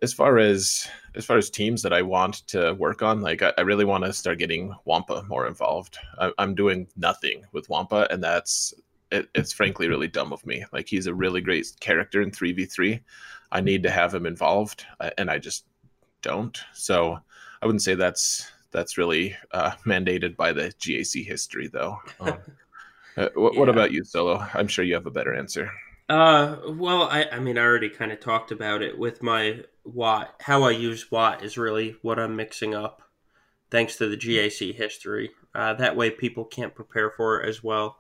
as far as as far as teams that I want to work on, like I, I really want to start getting Wampa more involved. I, am doing nothing with Wampa, and that's it, it's frankly really dumb of me. Like he's a really great character in three v three. I need to have him involved, uh, and I just don't. So I wouldn't say that's that's really uh, mandated by the GAC history, though. Um, uh, what, yeah. what about you, Solo? I'm sure you have a better answer. Uh, well, I, I mean, I already kind of talked about it with my Watt. How I use Watt is really what I'm mixing up, thanks to the GAC history. Uh, that way, people can't prepare for it as well.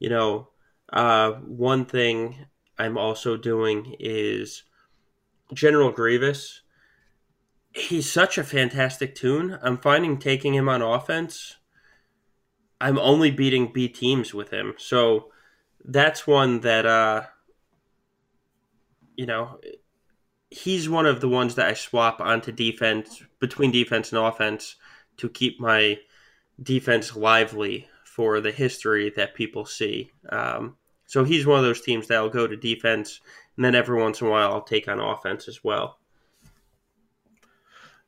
You know, uh, one thing I'm also doing is General Grievous. He's such a fantastic toon. I'm finding taking him on offense. I'm only beating B teams with him. So that's one that uh you know he's one of the ones that I swap onto defense between defense and offense to keep my defense lively for the history that people see. Um, so he's one of those teams that'll go to defense, and then every once in a while I'll take on offense as well.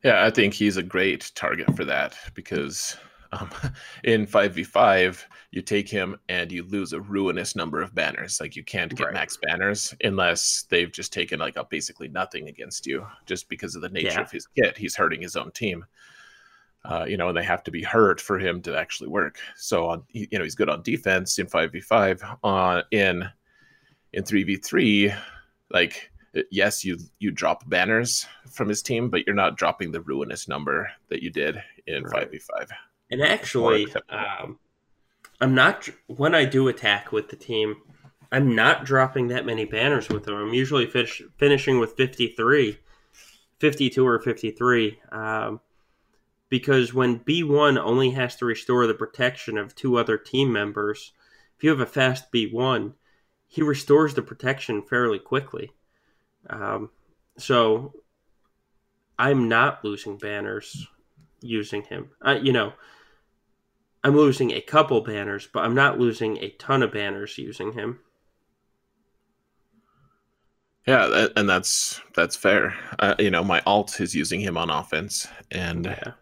Yeah, I think he's a great target for that because um, in 5v5, you take him and you lose a ruinous number of banners. Like you can't get right. max banners unless they've just taken like a basically nothing against you just because of the nature yeah. of his kit. He's hurting his own team. Uh, you know, and they have to be hurt for him to actually work. So on, you know, he's good on defense in 5v5. On in in 3v3, like yes, you you drop banners from his team, but you're not dropping the ruinous number that you did in 5v5. And actually, um, I'm not when I do attack with the team. I'm not dropping that many banners with them. I'm usually finish, finishing with 53, 52 or 53. Um, because when B1 only has to restore the protection of two other team members, if you have a fast B1, he restores the protection fairly quickly. Um, so I'm not losing banners using him. Uh, you know, I'm losing a couple banners, but I'm not losing a ton of banners using him. Yeah, and that's that's fair. Uh, you know, my alt is using him on offense, and yeah.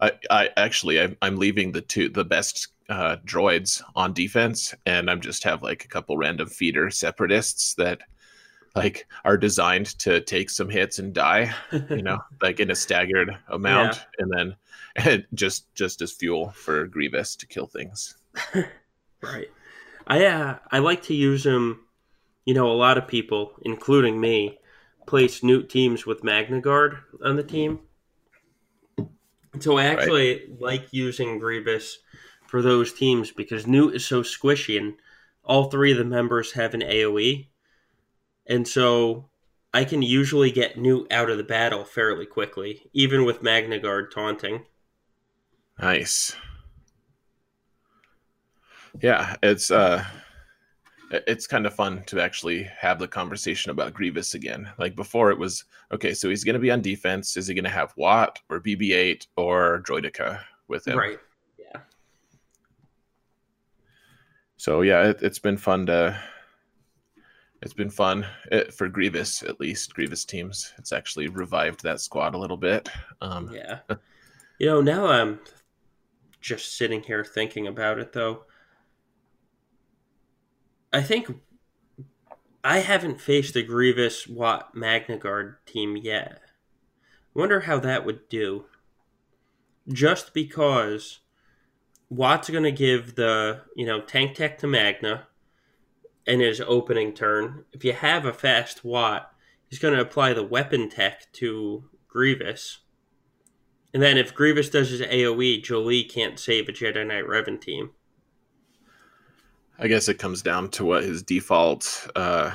I, I actually I'm, I'm leaving the two the best uh, droids on defense, and I'm just have like a couple random feeder separatists that like are designed to take some hits and die, you know, like in a staggered amount, yeah. and then and just just as fuel for Grievous to kill things. right. I uh, I like to use them. You know, a lot of people, including me, place new teams with Magna Guard on the team. So I actually right. like using Grievous for those teams because Nute is so squishy, and all three of the members have an AOE, and so I can usually get Newt out of the battle fairly quickly, even with Magna Guard taunting. Nice. Yeah, it's uh it's kind of fun to actually have the conversation about Grievous again. Like before it was okay, so he's going to be on defense. Is he going to have Watt or BB8 or Droideka with him? Right. Yeah. So yeah, it, has been fun to it's been fun it, for Grievous at least Grievous teams. It's actually revived that squad a little bit. Um, yeah. You know, now I'm just sitting here thinking about it though. I think I haven't faced a Grievous Watt Magna Guard team yet. Wonder how that would do. just because Watt's going to give the you know tank tech to Magna in his opening turn. If you have a fast Watt, he's going to apply the weapon tech to Grievous. And then if Grievous does his AoE, Jolee can't save a Jedi Knight Revan team. I guess it comes down to what his default uh,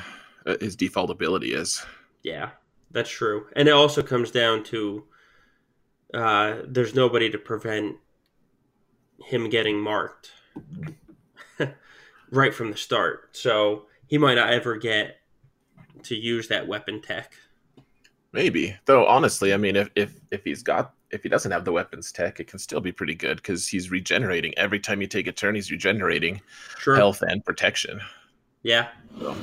his default ability is. Yeah, that's true. And it also comes down to uh, there's nobody to prevent him getting marked right from the start. So he might not ever get to use that weapon tech. Maybe. Though honestly, I mean if if if he's got if he doesn't have the weapons tech, it can still be pretty good because he's regenerating. Every time you take a turn, he's regenerating sure. health and protection. Yeah. So.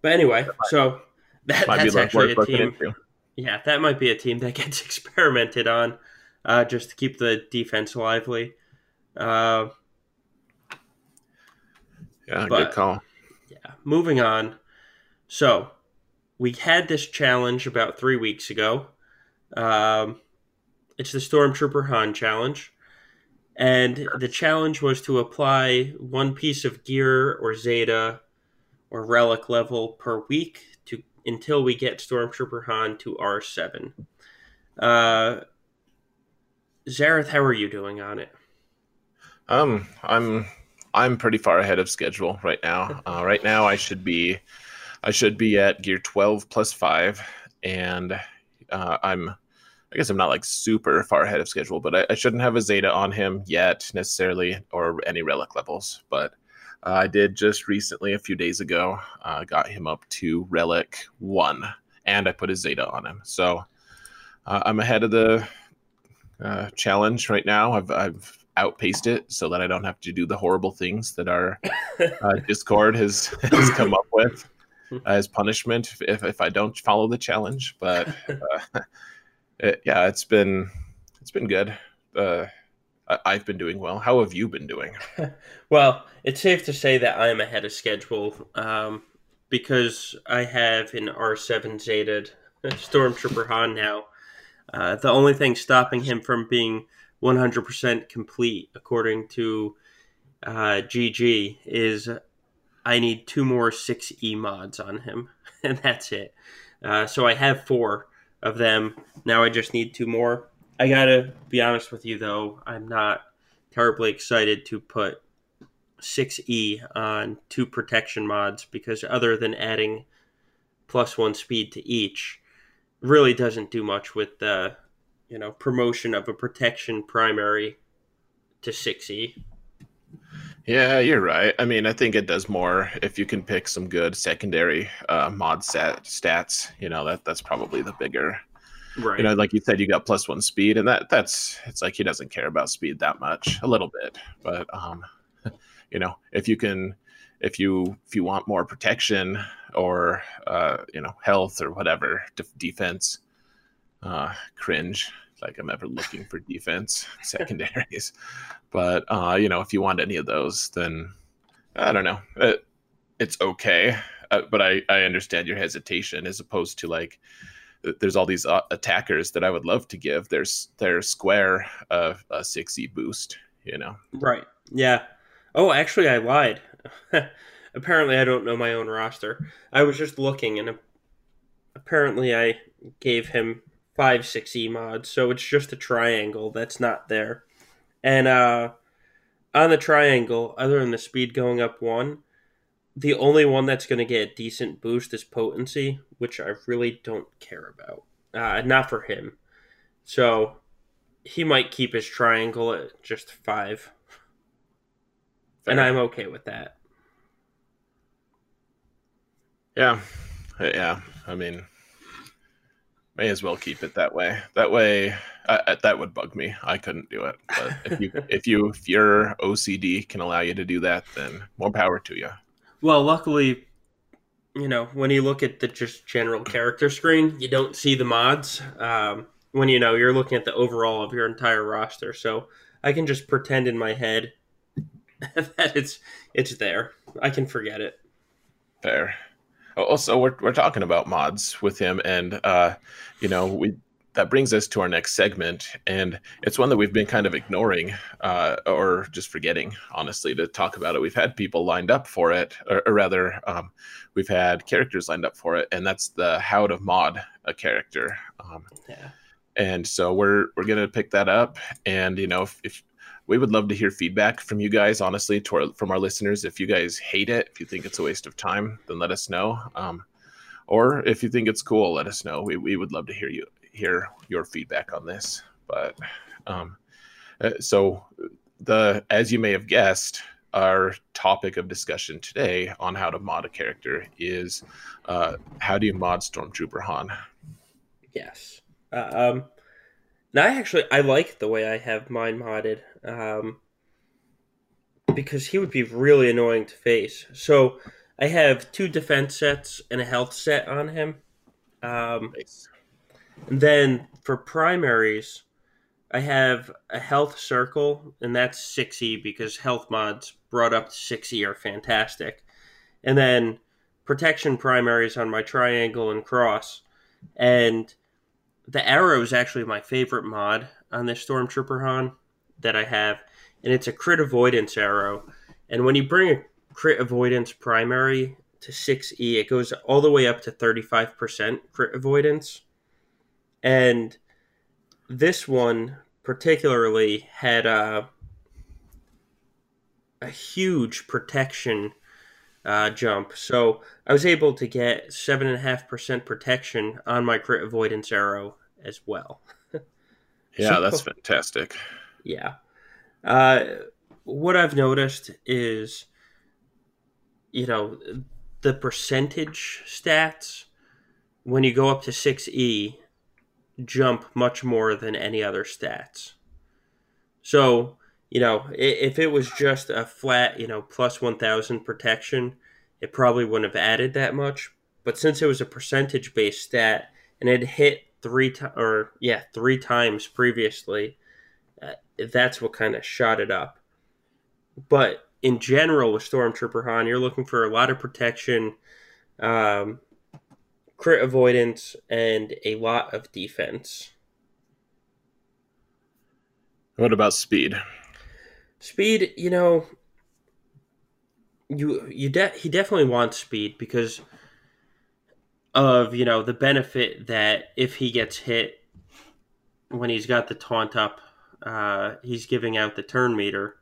But anyway, so that, that's actually a team. Yeah, that might be a team that gets experimented on uh, just to keep the defense lively. Uh, yeah, but, good call. Yeah, moving on. So, we had this challenge about three weeks ago. Um, it's the Stormtrooper Han challenge. And the challenge was to apply one piece of gear or Zeta or relic level per week to until we get Stormtrooper Han to R7. Uh, Xaereth, how are you doing on it? Um, I'm I'm pretty far ahead of schedule right now. Uh, right now, I should be I should be at gear 12 plus five, and uh, I'm I guess I'm not like super far ahead of schedule, but I, I shouldn't have a Zeta on him yet necessarily, or any relic levels. But uh, I did just recently, a few days ago, uh, got him up to relic one, and I put a Zeta on him. So uh, I'm ahead of the uh, challenge right now. I've, I've outpaced it so that I don't have to do the horrible things that our uh, Discord has, has come up with as punishment if, if I don't follow the challenge. But uh, it, yeah, it's been it's been good. Uh, I've been doing well. How have you been doing? well, it's safe to say that I'm ahead of schedule um, because I have an R7 Zeta Stormtrooper Han now. Uh, the only thing stopping him from being 100% complete, according to uh, GG, is I need two more 6E mods on him, and that's it. Uh, so I have four of them. Now I just need two more. I gotta be honest with you, though, I'm not terribly excited to put 6E on two protection mods because, other than adding plus one speed to each, really doesn't do much with the you know promotion of a protection primary to 6e yeah you're right. I mean i think it does more if you can pick some good secondary uh, mod stat, stats you know that that's probably the bigger right you know like you said you got plus one speed and that that's it's like he doesn't care about speed that much a little bit but um you know if you can if you if you want more protection or uh, you know health or whatever defense uh, cringe like i'm ever looking for defense secondaries. But uh, you know if you want any of those then i don't know. It, it's okay. Uh, but I, I understand your hesitation as opposed to like there's all these uh, attackers that i would love to give. There's their square of a 6e boost you know? Right. Yeah. Oh actually i lied. Apparently I don't know my own roster. I was just looking, and apparently I gave him five six E mods, so it's just a triangle that's not there. And uh, on the triangle, other than the speed going up one, the only one that's going to get a decent boost is potency, which I really don't care about. Uh, not for him. So he might keep his triangle at just five. Fair. And I'm okay with that. Yeah, yeah. I mean, may as well keep it that way. That way, uh, that would bug me. I couldn't do it. But if you, if you, if your OCD can allow you to do that, then more power to you. Well, luckily, you know, when you look at the just general character screen, you don't see the mods. Um, when you know you're looking at the overall of your entire roster, so I can just pretend in my head that it's it's there. I can forget it. Fair also we're, we're talking about mods with him and uh you know we that brings us to our next segment, and it's one that we've been kind of ignoring uh, or just forgetting, honestly, to talk about it. We've had people lined up for it, or, or rather, um, we've had characters lined up for it, and that's the how to mod a character. Um, yeah. And so we're we're gonna pick that up, and you know, if, if we would love to hear feedback from you guys honestly our, from our listeners if you guys hate it if you think it's a waste of time then let us know um, or if you think it's cool let us know we, we would love to hear you hear your feedback on this. But um, uh, so the as you may have guessed, our topic of discussion today on how to mod a character is uh, how do you mod Stormtrooper Han? Yes. Uh, um, now, I actually I like the way I have mine modded um, because he would be really annoying to face. So I have two defense sets and a health set on him. Um, nice. And then for primaries, I have a health circle, and that's 6E because health mods brought up to 6E are fantastic. And then protection primaries on my triangle and cross. And the arrow is actually my favorite mod on this Stormtrooper Han that I have. And it's a crit avoidance arrow. And when you bring a crit avoidance primary to 6E, it goes all the way up to 35% crit avoidance. And this one particularly had a, a huge protection uh, jump. So I was able to get 7.5% protection on my crit avoidance arrow as well. yeah, so, that's fantastic. Yeah. Uh, what I've noticed is, you know, the percentage stats when you go up to 6E jump much more than any other stats. So, you know, if it was just a flat, you know, plus 1000 protection, it probably wouldn't have added that much. But since it was a percentage based stat and it hit three times, or yeah, three times previously, that's what kind of shot it up. But in general, with Stormtrooper Han, you're looking for a lot of protection. Um, crit avoidance, and a lot of defense. What about speed? Speed, you know, you you de- he definitely wants speed because of you know the benefit that if he gets hit when he's got the taunt up, uh, he's giving out the turn meter,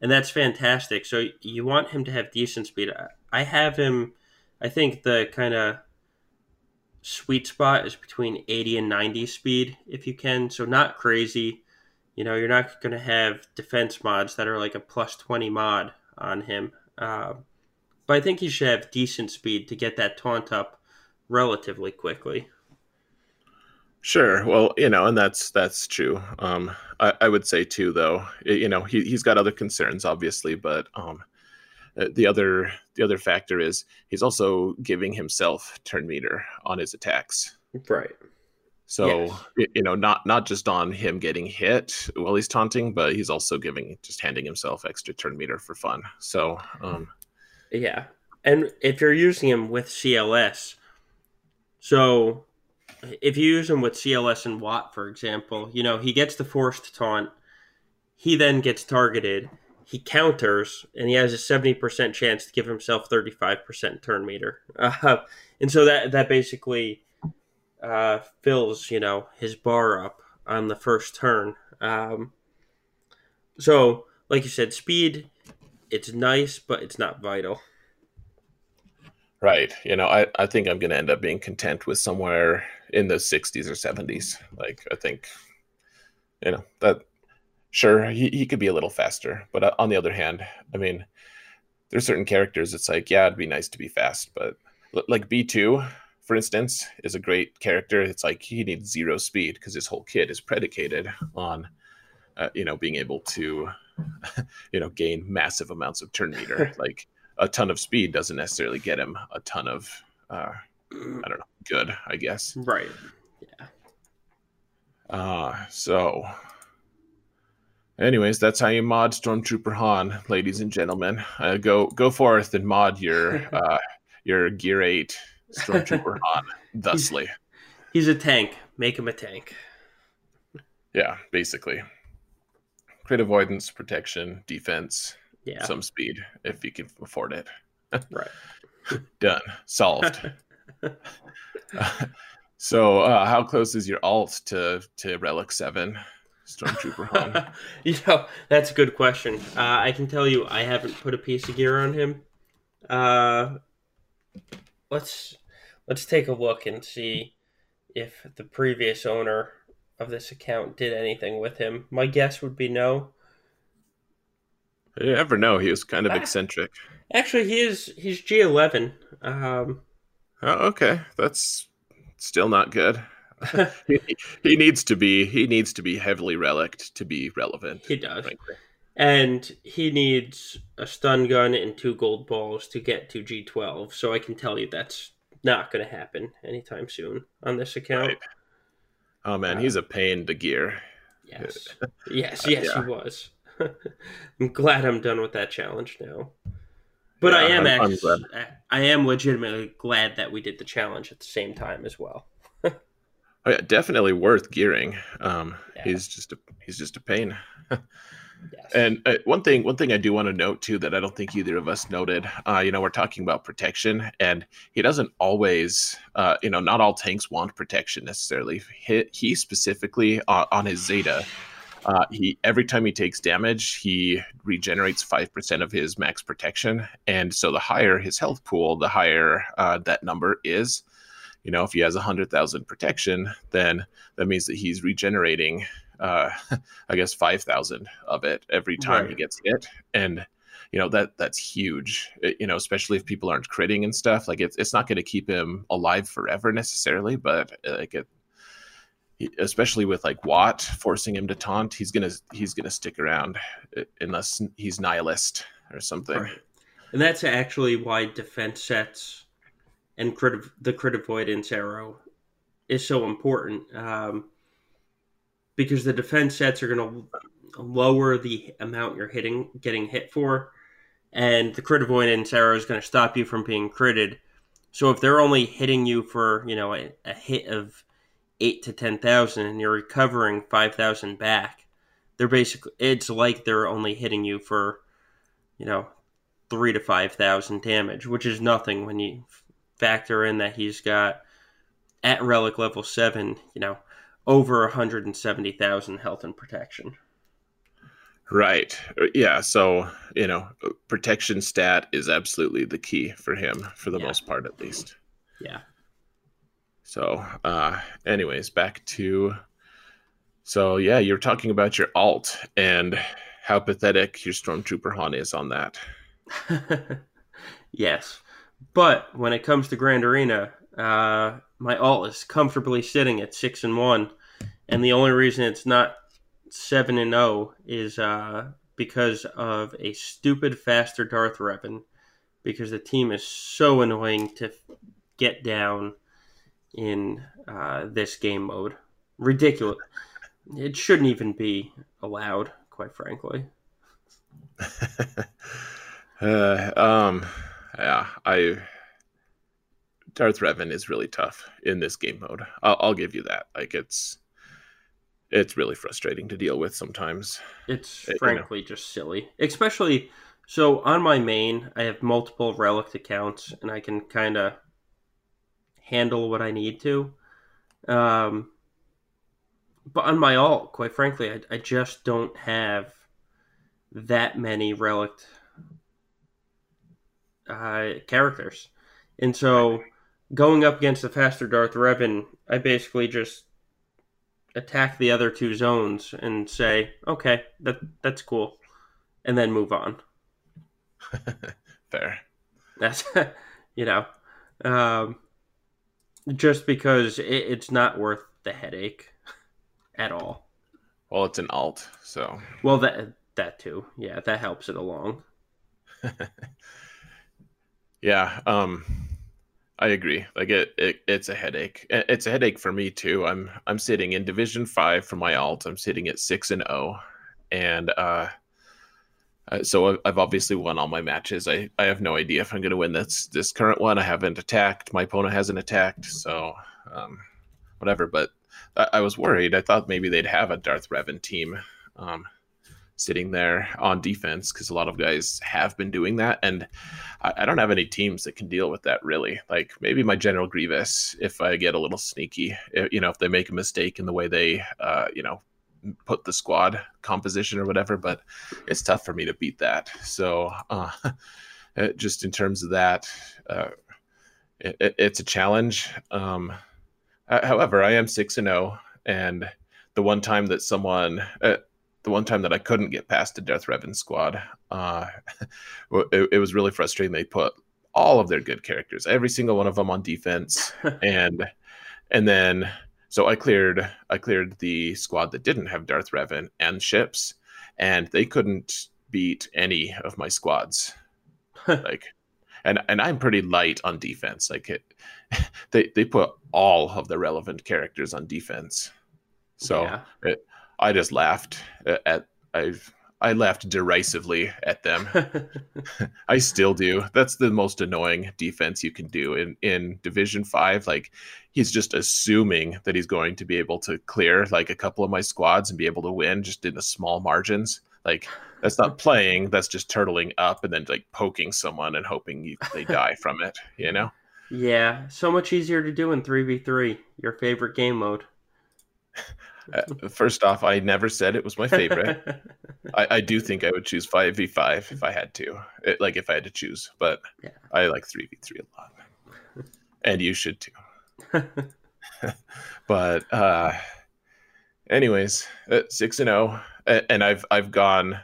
and that's fantastic. So you want him to have decent speed. I have him. I think the kind of sweet spot is between 80 and 90 speed if you can. So not crazy. You know, you're not going to have defense mods that are like a plus 20 mod on him. Uh, but I think he should have decent speed to get that taunt up relatively quickly. Sure. Well, you know, and that's that's true. Um, I, I would say too, though, you know, he he's got other concerns, obviously, but um, uh, the other the other factor is he's also giving himself turn meter on his attacks. Right. So yes. you know, not not just on him getting hit while he's taunting, but he's also giving just handing himself extra turn meter for fun. So um, yeah, and if you're using him with CLS, so if you use him with CLS and Watt, for example, you know he gets the forced taunt, he then gets targeted he counters and he has a 70% chance to give himself 35% turn meter. Uh, and so that that basically uh, fills, you know, his bar up on the first turn. Um, so, like you said, speed, it's nice, but it's not vital. Right. You know, I, I think I'm going to end up being content with somewhere in the 60s or 70s. Like, I think, you know, that sure he, he could be a little faster but uh, on the other hand i mean there's certain characters it's like yeah it'd be nice to be fast but like b2 for instance is a great character it's like he needs zero speed because his whole kit is predicated on uh, you know being able to you know gain massive amounts of turn meter like a ton of speed doesn't necessarily get him a ton of uh, i don't know good i guess right yeah uh so Anyways, that's how you mod Stormtrooper Han, ladies and gentlemen. Uh, go go forth and mod your uh, your Gear Eight Stormtrooper Han thusly. He's, he's a tank. Make him a tank. Yeah, basically. Crit avoidance, protection, defense, Yeah. some speed if you can afford it. right. Done. Solved. so, uh, how close is your alt to to Relic Seven, Stormtrooper Han? you know, that's a good question. Uh, I can tell you, I haven't put a piece of gear on him. Uh, let's let's take a look and see if the previous owner of this account did anything with him. My guess would be no. You never know. He was kind of Ah. eccentric. Actually, he is he's G eleven. Um, Oh, okay, that's still not good. he, he needs to be he needs to be heavily relict to be relevant. he does, frankly. and he needs a stun gun and two gold balls to get to G twelve. So I can tell you that's not going to happen anytime soon on this account. Right. Oh man, Uh, he's a pain to gear. Yes. Yes, Uh, yes, yeah. he was. I'm glad I'm done with that challenge now. But I Yeah, am I'm- I'm actually, I am legitimately glad that we did the challenge at the same time as well. Oh yeah, definitely worth gearing. Um, Yeah. he's just a he's just a pain. Yes. And uh, one thing, one thing I do want to note too that I don't think either of us noted. Uh, you know, we're talking about protection, and he doesn't always. Uh, you know, not all tanks want protection necessarily. He, he specifically uh, on his Zeta, uh, he every time he takes damage, he regenerates five percent of his max protection, and so the higher his health pool, the higher uh, that number is. You know, if he has a hundred thousand protection, then that means that he's regenerating uh, I guess five thousand of it every time he gets hit, and you know that that's huge. It- you know, especially if people aren't critting and stuff. Like it's it's not going to keep him alive forever necessarily, but uh, like it, especially with like Wat forcing him to taunt, he's gonna he's gonna stick around uh, unless he's nihilist or something. Right. And that's actually why defense sets and crit, the crit avoidance arrow is so important. Um, because the defense sets are going to lower the amount you're hitting, getting hit for, and the crit avoidance arrow is going to stop you from being critted. So if they're only hitting you for you know a, a hit of eight to ten thousand, and you're recovering five thousand back, they're basically it's like they're only hitting you for you know three to five thousand damage, which is nothing when you factor in that he's got at relic level seven, you know, over 170,000 health and protection. Right. Yeah. So, you know, protection stat is absolutely the key for him, for the Yeah. most part, at least. Yeah. So, uh, anyways, back to. So, yeah, you're talking about your alt and how pathetic your Stormtrooper Han is on that. yes. But when it comes to Grand Arena, uh, my alt is comfortably sitting at 6 and 1. And the only reason it's not 7 and 0 is uh, because of a stupid faster Darth Revan. Because the team is so annoying to get down in uh, this game mode. Ridiculous. It shouldn't even be allowed, quite frankly. uh, um, yeah, I. Darth Revan is really tough in this game mode. I'll, I'll give you that. Like it's, it's really frustrating to deal with sometimes. It's Uh, you know. frankly just silly. Especially so on my main, I have multiple relic accounts and I can kind of handle what I need to. Um, but on my alt, quite frankly, I, I just don't have that many relic uh, characters. And so going up against the faster Darth Revan, I basically just attack the other two zones and say, okay, that that's cool, and then move on. Fair. That's you know, um, just because it, it's not worth the headache at all. Well, it's an alt, so Well, that that too, yeah, that helps it along. yeah. Um, I agree. Like it, it, it's a headache. It's a headache for me too. I'm, I'm sitting in Division Five for my alt. I'm sitting at six and zero, and uh, uh, so I've obviously won all my matches. I, I have no idea if I'm going to win this this current one. I haven't attacked. My opponent hasn't attacked, so um, whatever. But I, I was worried. I thought maybe they'd have a Darth Revan team um, sitting there on defense because a lot of guys have been doing that, and I, I, don't have any teams that can deal with that really. Like maybe my General Grievous, if I get a little sneaky, if, you know, if they make a mistake in the way they, uh, you know, put the squad composition or whatever, but it's tough for me to beat that. So, uh, just in terms of that, uh, it, it's a challenge. Um, however, I am six and zero, oh, and the one time that someone, uh, the one time that I couldn't get past the Darth Revan squad, uh, it, it was really frustrating. They put all of their good characters, every single one of them on defense, and and then so I cleared I cleared the squad that didn't have Darth Revan and ships, and they couldn't beat any of my squads. like, and and I'm pretty light on defense. Like it, they they put all of the relevant characters on defense. So yeah. it, I just laughed uh, at I've I laughed derisively at them. I still do. That's the most annoying defense you can do in in Division 5 like he's just assuming that he's going to be able to clear like a couple of my squads and be able to win just in the small margins. Like that's not playing, that's just turtling up and then like poking someone and hoping you, they die from it, you know? Yeah, so much easier to do in 3v3, your favorite game mode. Uh, first off, I never said it was my favorite. I, I, do think I would choose five v five if I had to, it, like if I had to choose. But yeah. I like three v three a lot, and you should too. but uh, anyways, uh, six and zero, and I've I've gone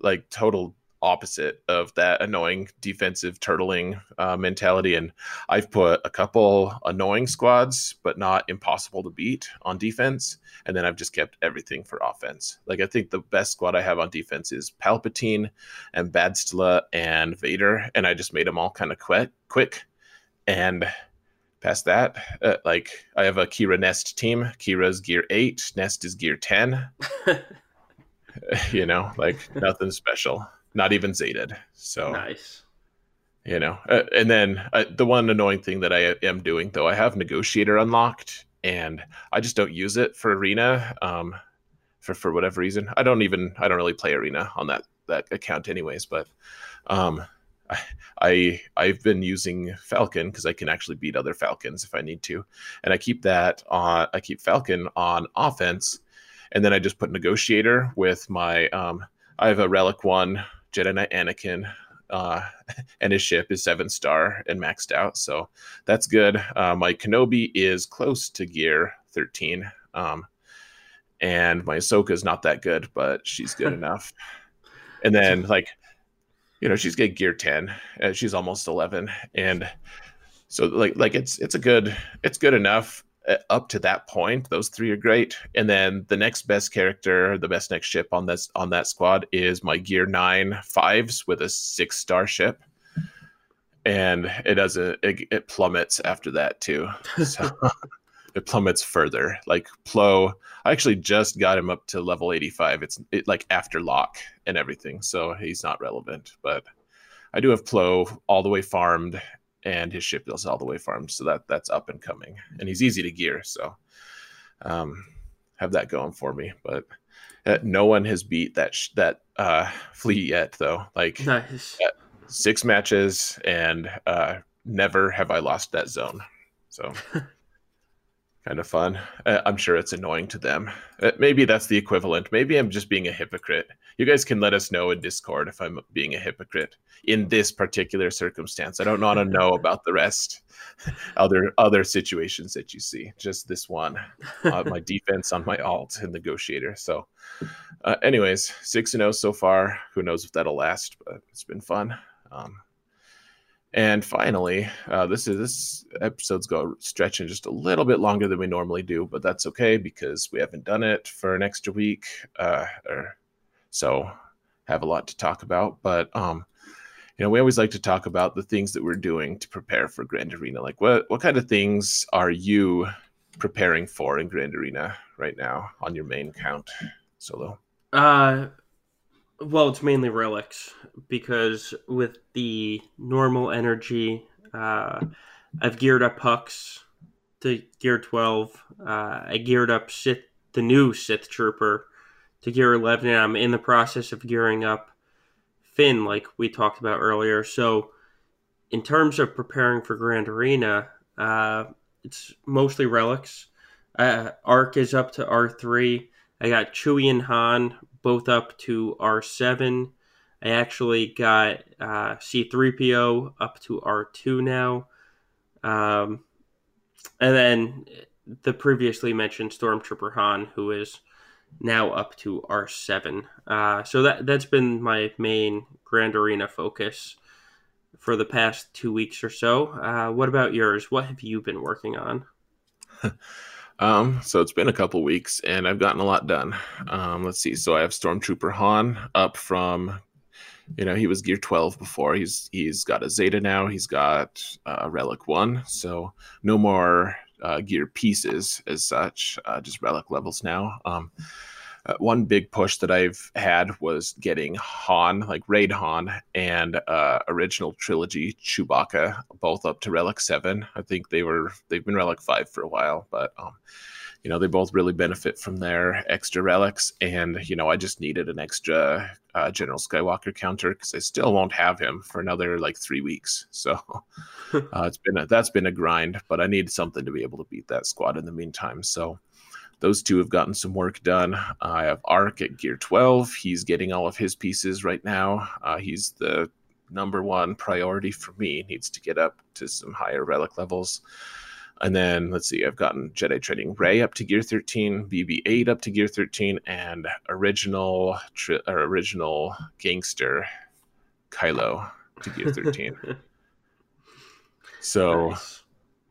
like total opposite of that annoying defensive turtling uh, mentality. And I've put a couple annoying squads, but not impossible to beat on defense. And then I've just kept everything for offense. Like I think the best squad I have on defense is Palpatine and Bastila and Vader. And I just made them all kind of quick, quick. And past that, uh, like I have a Qi'ra Nest team. Qi'ra's gear eight, Nest is gear 10. you know, like nothing special not even zeta'd. So nice. You know, uh, and then uh, the one annoying thing that I am doing though, I have negotiator unlocked, and I just don't use it for arena. Um, for for whatever reason, I don't even I don't really play arena on that that account anyways. But um, I, I I've been using Falcon because I can actually beat other Falcons if I need to, and I keep that on. I keep Falcon on offense, and then I just put negotiator with my um. I have a relic one Jedi Knight Anakin, uh, and his ship is seven star and maxed out, so that's good. Uh, my Kenobi is close to gear thirteen, um, and my Ahsoka is not that good, but she's good enough. And then like, you know, she's get gear ten, and she's almost eleven, and so like like it's it's a good it's good enough uh, Uh, up to that point, those three are great. And then the next best character, the best next ship on this on that squad is my Gear Nine Fives with a six star ship, and it does a it, it plummets after that too. So it plummets further. Like Plo, I actually just got him up to level eighty five. It's it, like after lock and everything, so he's not relevant. But I do have Plo all the way farmed and his ship is all the way farmed, so that that's up and coming, and he's easy to gear, so um, have that going for me. But uh, no one has beat that sh- that uh, fleet yet, though. Like nice. six matches, and uh, never have I lost that zone. So kind of fun. Uh, I'm sure it's annoying to them. Uh, maybe that's the equivalent. Maybe I'm just being a hypocrite. You guys can let us know in Discord if I'm being a hypocrite in this particular circumstance. I don't want to know about the rest, other other situations that you see. Just this one, uh, my defense on my alt and negotiator. So, uh, anyways, six and zero oh so far. Who knows if that'll last? But it's been fun. Um, and finally, uh, this is this episode's go stretching just a little bit longer than we normally do, but that's okay because we haven't done it for an extra week, uh, or so have a lot to talk about. But um, you know, we always like to talk about the things that we're doing to prepare for Grand Arena. Like, what what kind of things are you preparing for in Grand Arena right now on your main count, Solo? Uh, well, it's mainly relics because with the normal energy, uh, I've geared up Hux to Gear 12. Uh, I geared up Sith, the new Sith Trooper to Gear 11, and I'm in the process of gearing up Finn, like we talked about earlier. So, in terms of preparing for Grand Arena, uh, it's mostly relics. Uh, Arc is up to R3. I got Chewie and Han both up to R7. I actually got uh, C3PO up to R2 now. Um, and then the previously mentioned Stormtrooper Han, who is now up to R7. Uh, so that, that's been my main Grand Arena focus for the past two weeks or so. Uh, what about yours? What have you been working on? Um, so it's been a couple weeks and I've gotten a lot done. Um, let's see. So I have Stormtrooper Han up from, you know, he was Gear 12 before. He's he's got a Zeta now. He's got uh, Relic One. So no more uh, gear pieces as such, uh, just Relic levels now. Um, uh, one big push that I've had was getting Han, like Raid Han, and uh, original trilogy Chewbacca, both up to Relic Seven. I think they were they've been Relic Five for a while, but um, you know they both really benefit from their extra relics. And you know I just needed an extra uh, General Skywalker counter because I still won't have him for another like three weeks. So uh, it's been a, that's been a grind, but I need something to be able to beat that squad in the meantime. So those two have gotten some work done. I have Arc at Gear 12. He's getting all of his pieces right now. Uh, he's the number one priority for me. He needs to get up to some higher relic levels. And then let's see, I've gotten Jedi Training Rey up to Gear 13, BB-8 up to Gear 13, and original tri- or original gangster Kylo to Gear 13. so nice.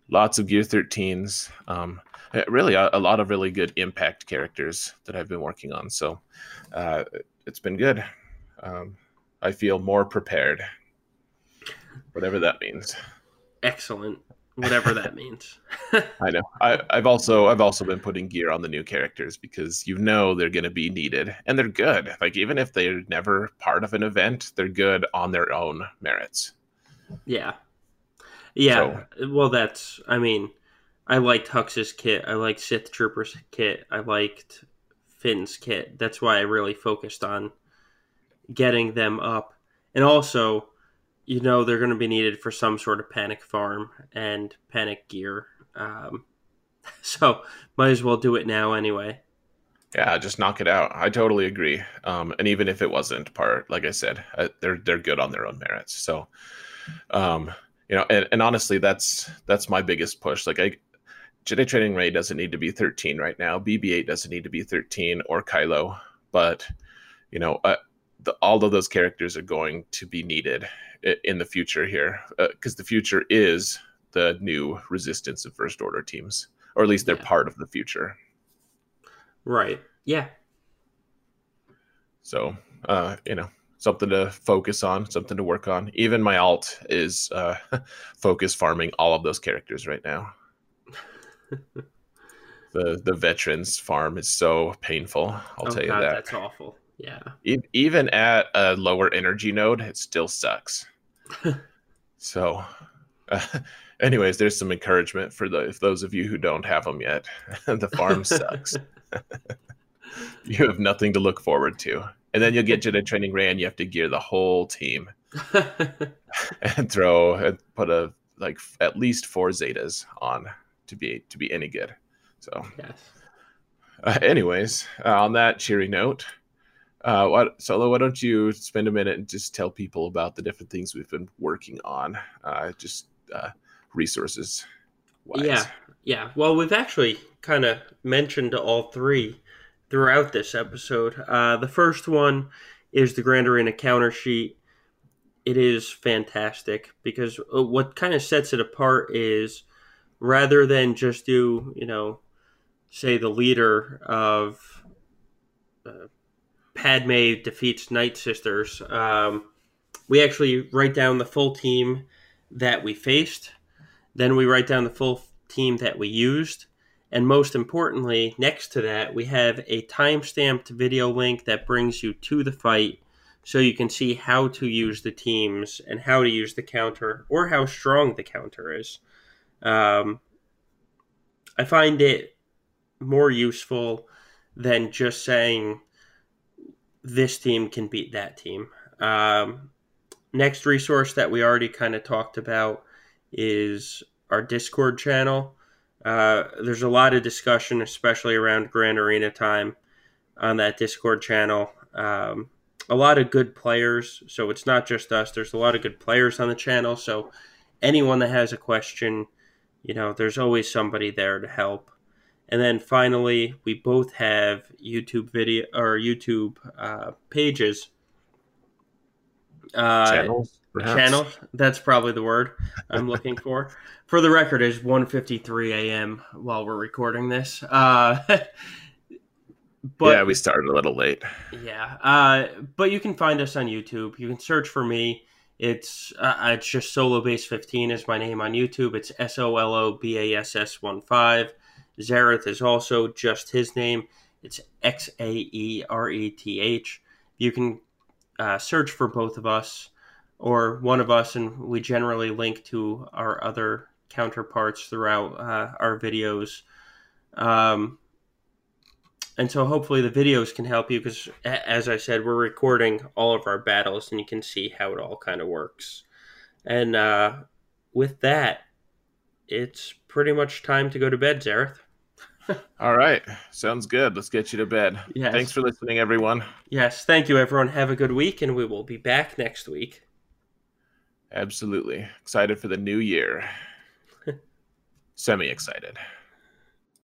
lots of Gear 13s. Um, really a, a, lot of really good impact characters that I've been working on. So uh, it's been good. Um, I feel more prepared, whatever that means. Excellent, whatever that means. I know. I, have also I've also been putting gear on the new characters because you know they're going to be needed and they're good. Like even if they're never part of an event, they're good on their own merits. Yeah. Yeah. So, well, that's. I mean I liked Hux's kit. I liked Sith Trooper's kit. I liked Finn's kit. That's why I really focused on getting them up. And also, you know, they're going to be needed for some sort of panic farm and panic gear. Um, so might as well do it now anyway. Yeah, just knock it out. I totally agree. Um, and even if it wasn't part, like I said, uh, they're they're good on their own merits. So, um, you know, and, and honestly, that's that's my biggest push. Like I, Jedi Training Rey doesn't need to be 13 right now. BB-8 doesn't need to be 13 or Kylo, but you know, uh, the, all of those characters are going to be needed in the future here because uh, the future is the new Resistance and First Order teams, or at least they're yeah. part of the future. Right. Yeah. So, uh, you know, something to focus on, something to work on. Even my alt is uh, focus farming all of those characters right now the the veterans farm is so painful. I'll oh, tell you God, that. That's awful. Yeah. even at a lower energy node, it still sucks. so, uh, anyways, there's some encouragement for the if those of you who don't have them yet. the farm sucks. you have nothing to look forward to, and then you'll get Jedi Training Rey, and you have to gear the whole team and throw and put a like at least four Zetas on to be to be any good. So, yes. Uh, anyways, uh, on that cheery note, uh, what Solo? Why don't you spend a minute and just tell people about the different things we've been working on, uh, just uh, resources. Wise. Yeah, yeah. Well, we've actually kind of mentioned all three throughout this episode. Uh, the first one is the Grand Arena counter sheet. It is fantastic because uh, what kind of sets it apart is rather than just do, you know, say the leader of uh, Padme defeats Night Sisters, um, we actually write down the full team that we faced. Then we write down the full team that we used. And most importantly, next to that, we have a time stamped video link that brings you to the fight so you can see how to use the teams and how to use the counter or how strong the counter is. Um, I find it more useful than just saying this team can beat that team. Um, next resource that we already kind of talked about is our Discord channel. Uh, there's a lot of discussion, especially around Grand Arena time, on that Discord channel. Um, a lot of good players, so it's not just us. There's a lot of good players on the channel. So anyone that has a question, you know, there's always somebody there to help. And then finally, we both have YouTube video or YouTube uh, pages. Uh, Channels, perhaps? channel. That's probably the word I'm looking for. For the record, is 1:53 a.m. while we're recording this. Uh, but yeah, we started a little late. yeah, uh, but you can find us on YouTube. You can search for me. It's uh, it's just Solobass15 is my name on YouTube. It's S O L O B A S S 1 5. Xaereth is also just his name. It's X A E R E T H. You can uh, search for both of us or one of us, and we generally link to our other counterparts throughout uh, our videos. Um, and so hopefully the videos can help you because, as I said, we're recording all of our battles, and you can see how it all kind of works. And uh, with that, it's pretty much time to go to bed, Xaereth. All right, sounds good. Let's get you to bed. Yes. Thanks for listening, everyone. Yes, thank you, everyone. Have a good week, and we will be back next week. Absolutely excited for the new year. Semi excited.